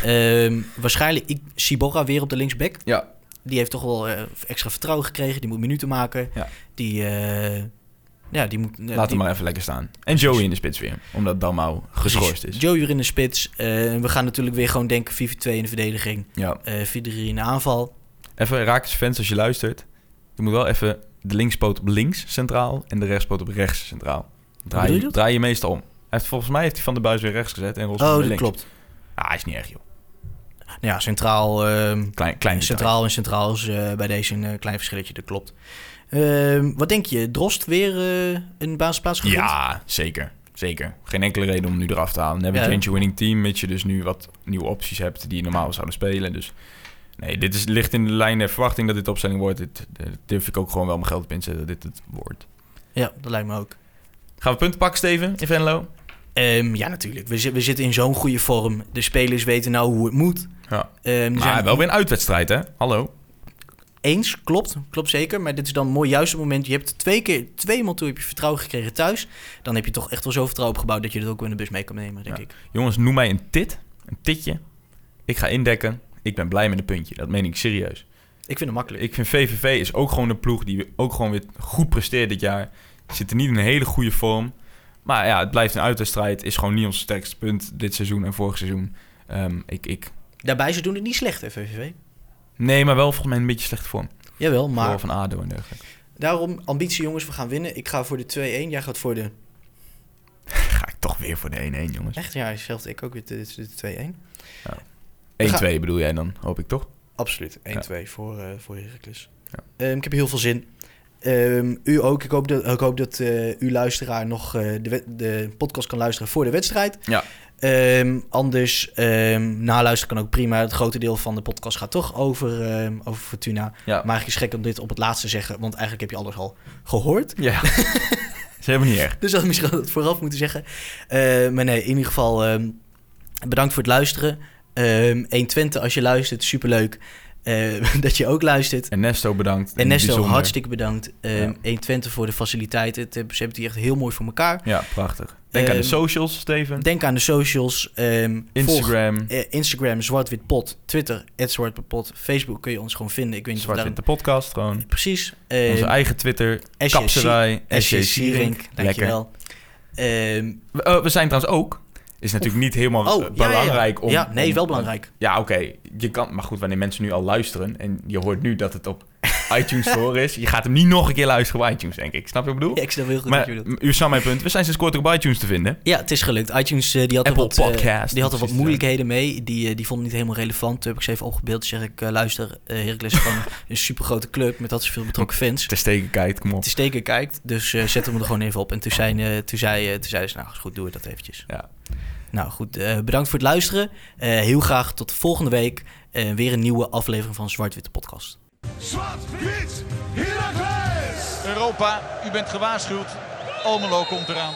Ehm, waarschijnlijk ik, Sibora weer op de linksback. Ja. Die heeft toch wel eh, extra vertrouwen gekregen. Die moet minuten maken. Ja. Die, eh, ja, die moet... Laat hem maar even lekker staan. En Joey in de spits weer, omdat Dalmau geschorst is. Joe weer in de spits. Eh, we gaan natuurlijk weer gewoon denken 4-4-2 in de verdediging. Ja. eh 4-3 in de aanval. Even Rakers fans als je luistert. Je moet wel even de linkspoot op links centraal en de rechtspoot op rechts centraal. Draai, je dat? draai je meestal om. Hij heeft, volgens mij heeft hij Van de Buis weer rechts gezet en Rosman Oh, weer dat links. klopt. Ah, hij is niet erg, joh. Ja, centraal... ehm, Klein, klein centraal en centraal is eh, bij deze een eh, klein verschilletje. Dat klopt. Ehm, wat denk je? Drost weer eh, een basisplaats gegund? Ja, zeker. Zeker. Geen enkele reden om hem nu eraf te halen. Never Ja. change your winning team, mits je dus nu wat nieuwe opties hebt die normaal zouden spelen. Dus nee, dit is, ligt in de lijn der verwachting dat dit de opstelling wordt. Dit, dit durf ik ook gewoon wel mijn geld op inzetten dat dit het wordt. Ja, dat lijkt me ook. Gaan we punten pakken, Steven, in Venlo? Ehm, ja, natuurlijk. We, we zitten in zo'n goede vorm. De spelers weten nou hoe het moet. Ja. Ehm, er Maar zijn- wel weer een uitwedstrijd, hè? Hallo. Eens, klopt. Klopt zeker. Maar dit is dan mooi juist het moment. Je hebt twee keer, twee maal toe heb je vertrouwen gekregen thuis. Dan heb je toch echt wel zo vertrouwen opgebouwd dat je het ook weer in de bus mee kan nemen, denk Ja. ik. Jongens, noem mij een tit. Een titje. Ik ga indekken. Ik ben blij met een puntje. Dat meen ik serieus. Ik vind het makkelijk. Ik vind VVV is ook gewoon een ploeg die ook gewoon weer goed presteert dit jaar. Zitten niet in een hele goede vorm. Maar ja, het blijft een uitwedstrijd. Is gewoon niet ons sterkste punt dit seizoen en vorig seizoen. Ehm, ik, ik... Daarbij, ze doen het niet slecht, hè, VVV. Nee, maar wel volgens mij een beetje slechte vorm. Jawel, Maar... maar van ADO en dergelijke. daarom, ambitie jongens, we gaan winnen. Ik ga voor de 2-1. Jij gaat voor de... <laughs> Ga ik toch weer voor de 1-1, jongens. Echt? Ja, hetzelfde. Ik ook weer de, de 2-1. 1-2 bedoel jij dan, hoop ik toch? Absoluut. 1-2 voor, eh voor Heracles. Ja. Ehm, ik heb heel veel zin. Ehm, u ook. Ik hoop dat, ik hoop dat eh, uw luisteraar nog eh, de, de podcast kan luisteren voor de wedstrijd. Ja. Ehm, anders, um, naluisteren kan ook prima. Het grote deel van de podcast gaat toch over, over Fortuna. Ja. Maar eigenlijk is gek om dit op het laatste te zeggen, want eigenlijk heb je alles al gehoord. Ja. <laughs> is helemaal niet erg. Dus dat had ik misschien het vooraf moeten zeggen. Maar nee, in ieder geval bedankt voor het luisteren. Ehm 120 als je luistert, superleuk. Eh, <laughs> dat je ook luistert. En Nesto bedankt. En Nesto, hartstikke bedankt. Ehm Ja. 120 voor de faciliteiten. Het, ze hebben het hier echt heel mooi voor elkaar. Ja, prachtig. Denk aan de Ehm, socials, Steven. Denk aan de socials. ehm, volg, Instagram, eh, Instagram, Zwartwitpot. Twitter, Zwartwitpot. Facebook kun je ons gewoon vinden. Ik weet niet of Zwart daar... Wit de podcast gewoon. Precies. Ehm, Onze eigen Twitter, kapserij, SJ Sierink. Dankjewel. Ehm, We, eh, we zijn trouwens ook, is natuurlijk niet helemaal oh, eh, belangrijk om... Ja, nee, wel belangrijk. Ja, oké. Je kan, maar goed, wanneer mensen nu al luisteren en je hoort nu dat het op <laughs> iTunes horen is, je gaat hem niet nog een keer luisteren op iTunes, denk ik. Snap je wat ik bedoel? Ja, ik snap heel goed maar wat je bedoelt. u snapt mijn punt. We zijn sinds kort op iTunes te vinden. Ja, het is gelukt. iTunes eh, die had Apple wat, eh, Podcast, die had er wat moeilijkheden mee. Die, die vond het niet helemaal relevant. Toen heb ik ze even opgebeeld. Zeg ik, luister, Heracles is <laughs> gewoon een supergrote club met dat zoveel betrokken fans. Te steken kijkt, kom op. Te steken kijkt, dus zet hem er gewoon even op. En toen zei, toen zei, toen zei ze, nou goed, doe het dat eventjes. Ja. Nou goed, eh, bedankt voor het luisteren. Eh, heel graag tot volgende week. Eh, weer een nieuwe aflevering van Zwart-Witte Podcast. Zwart-wit! Europa, u bent gewaarschuwd. Almelo komt eraan.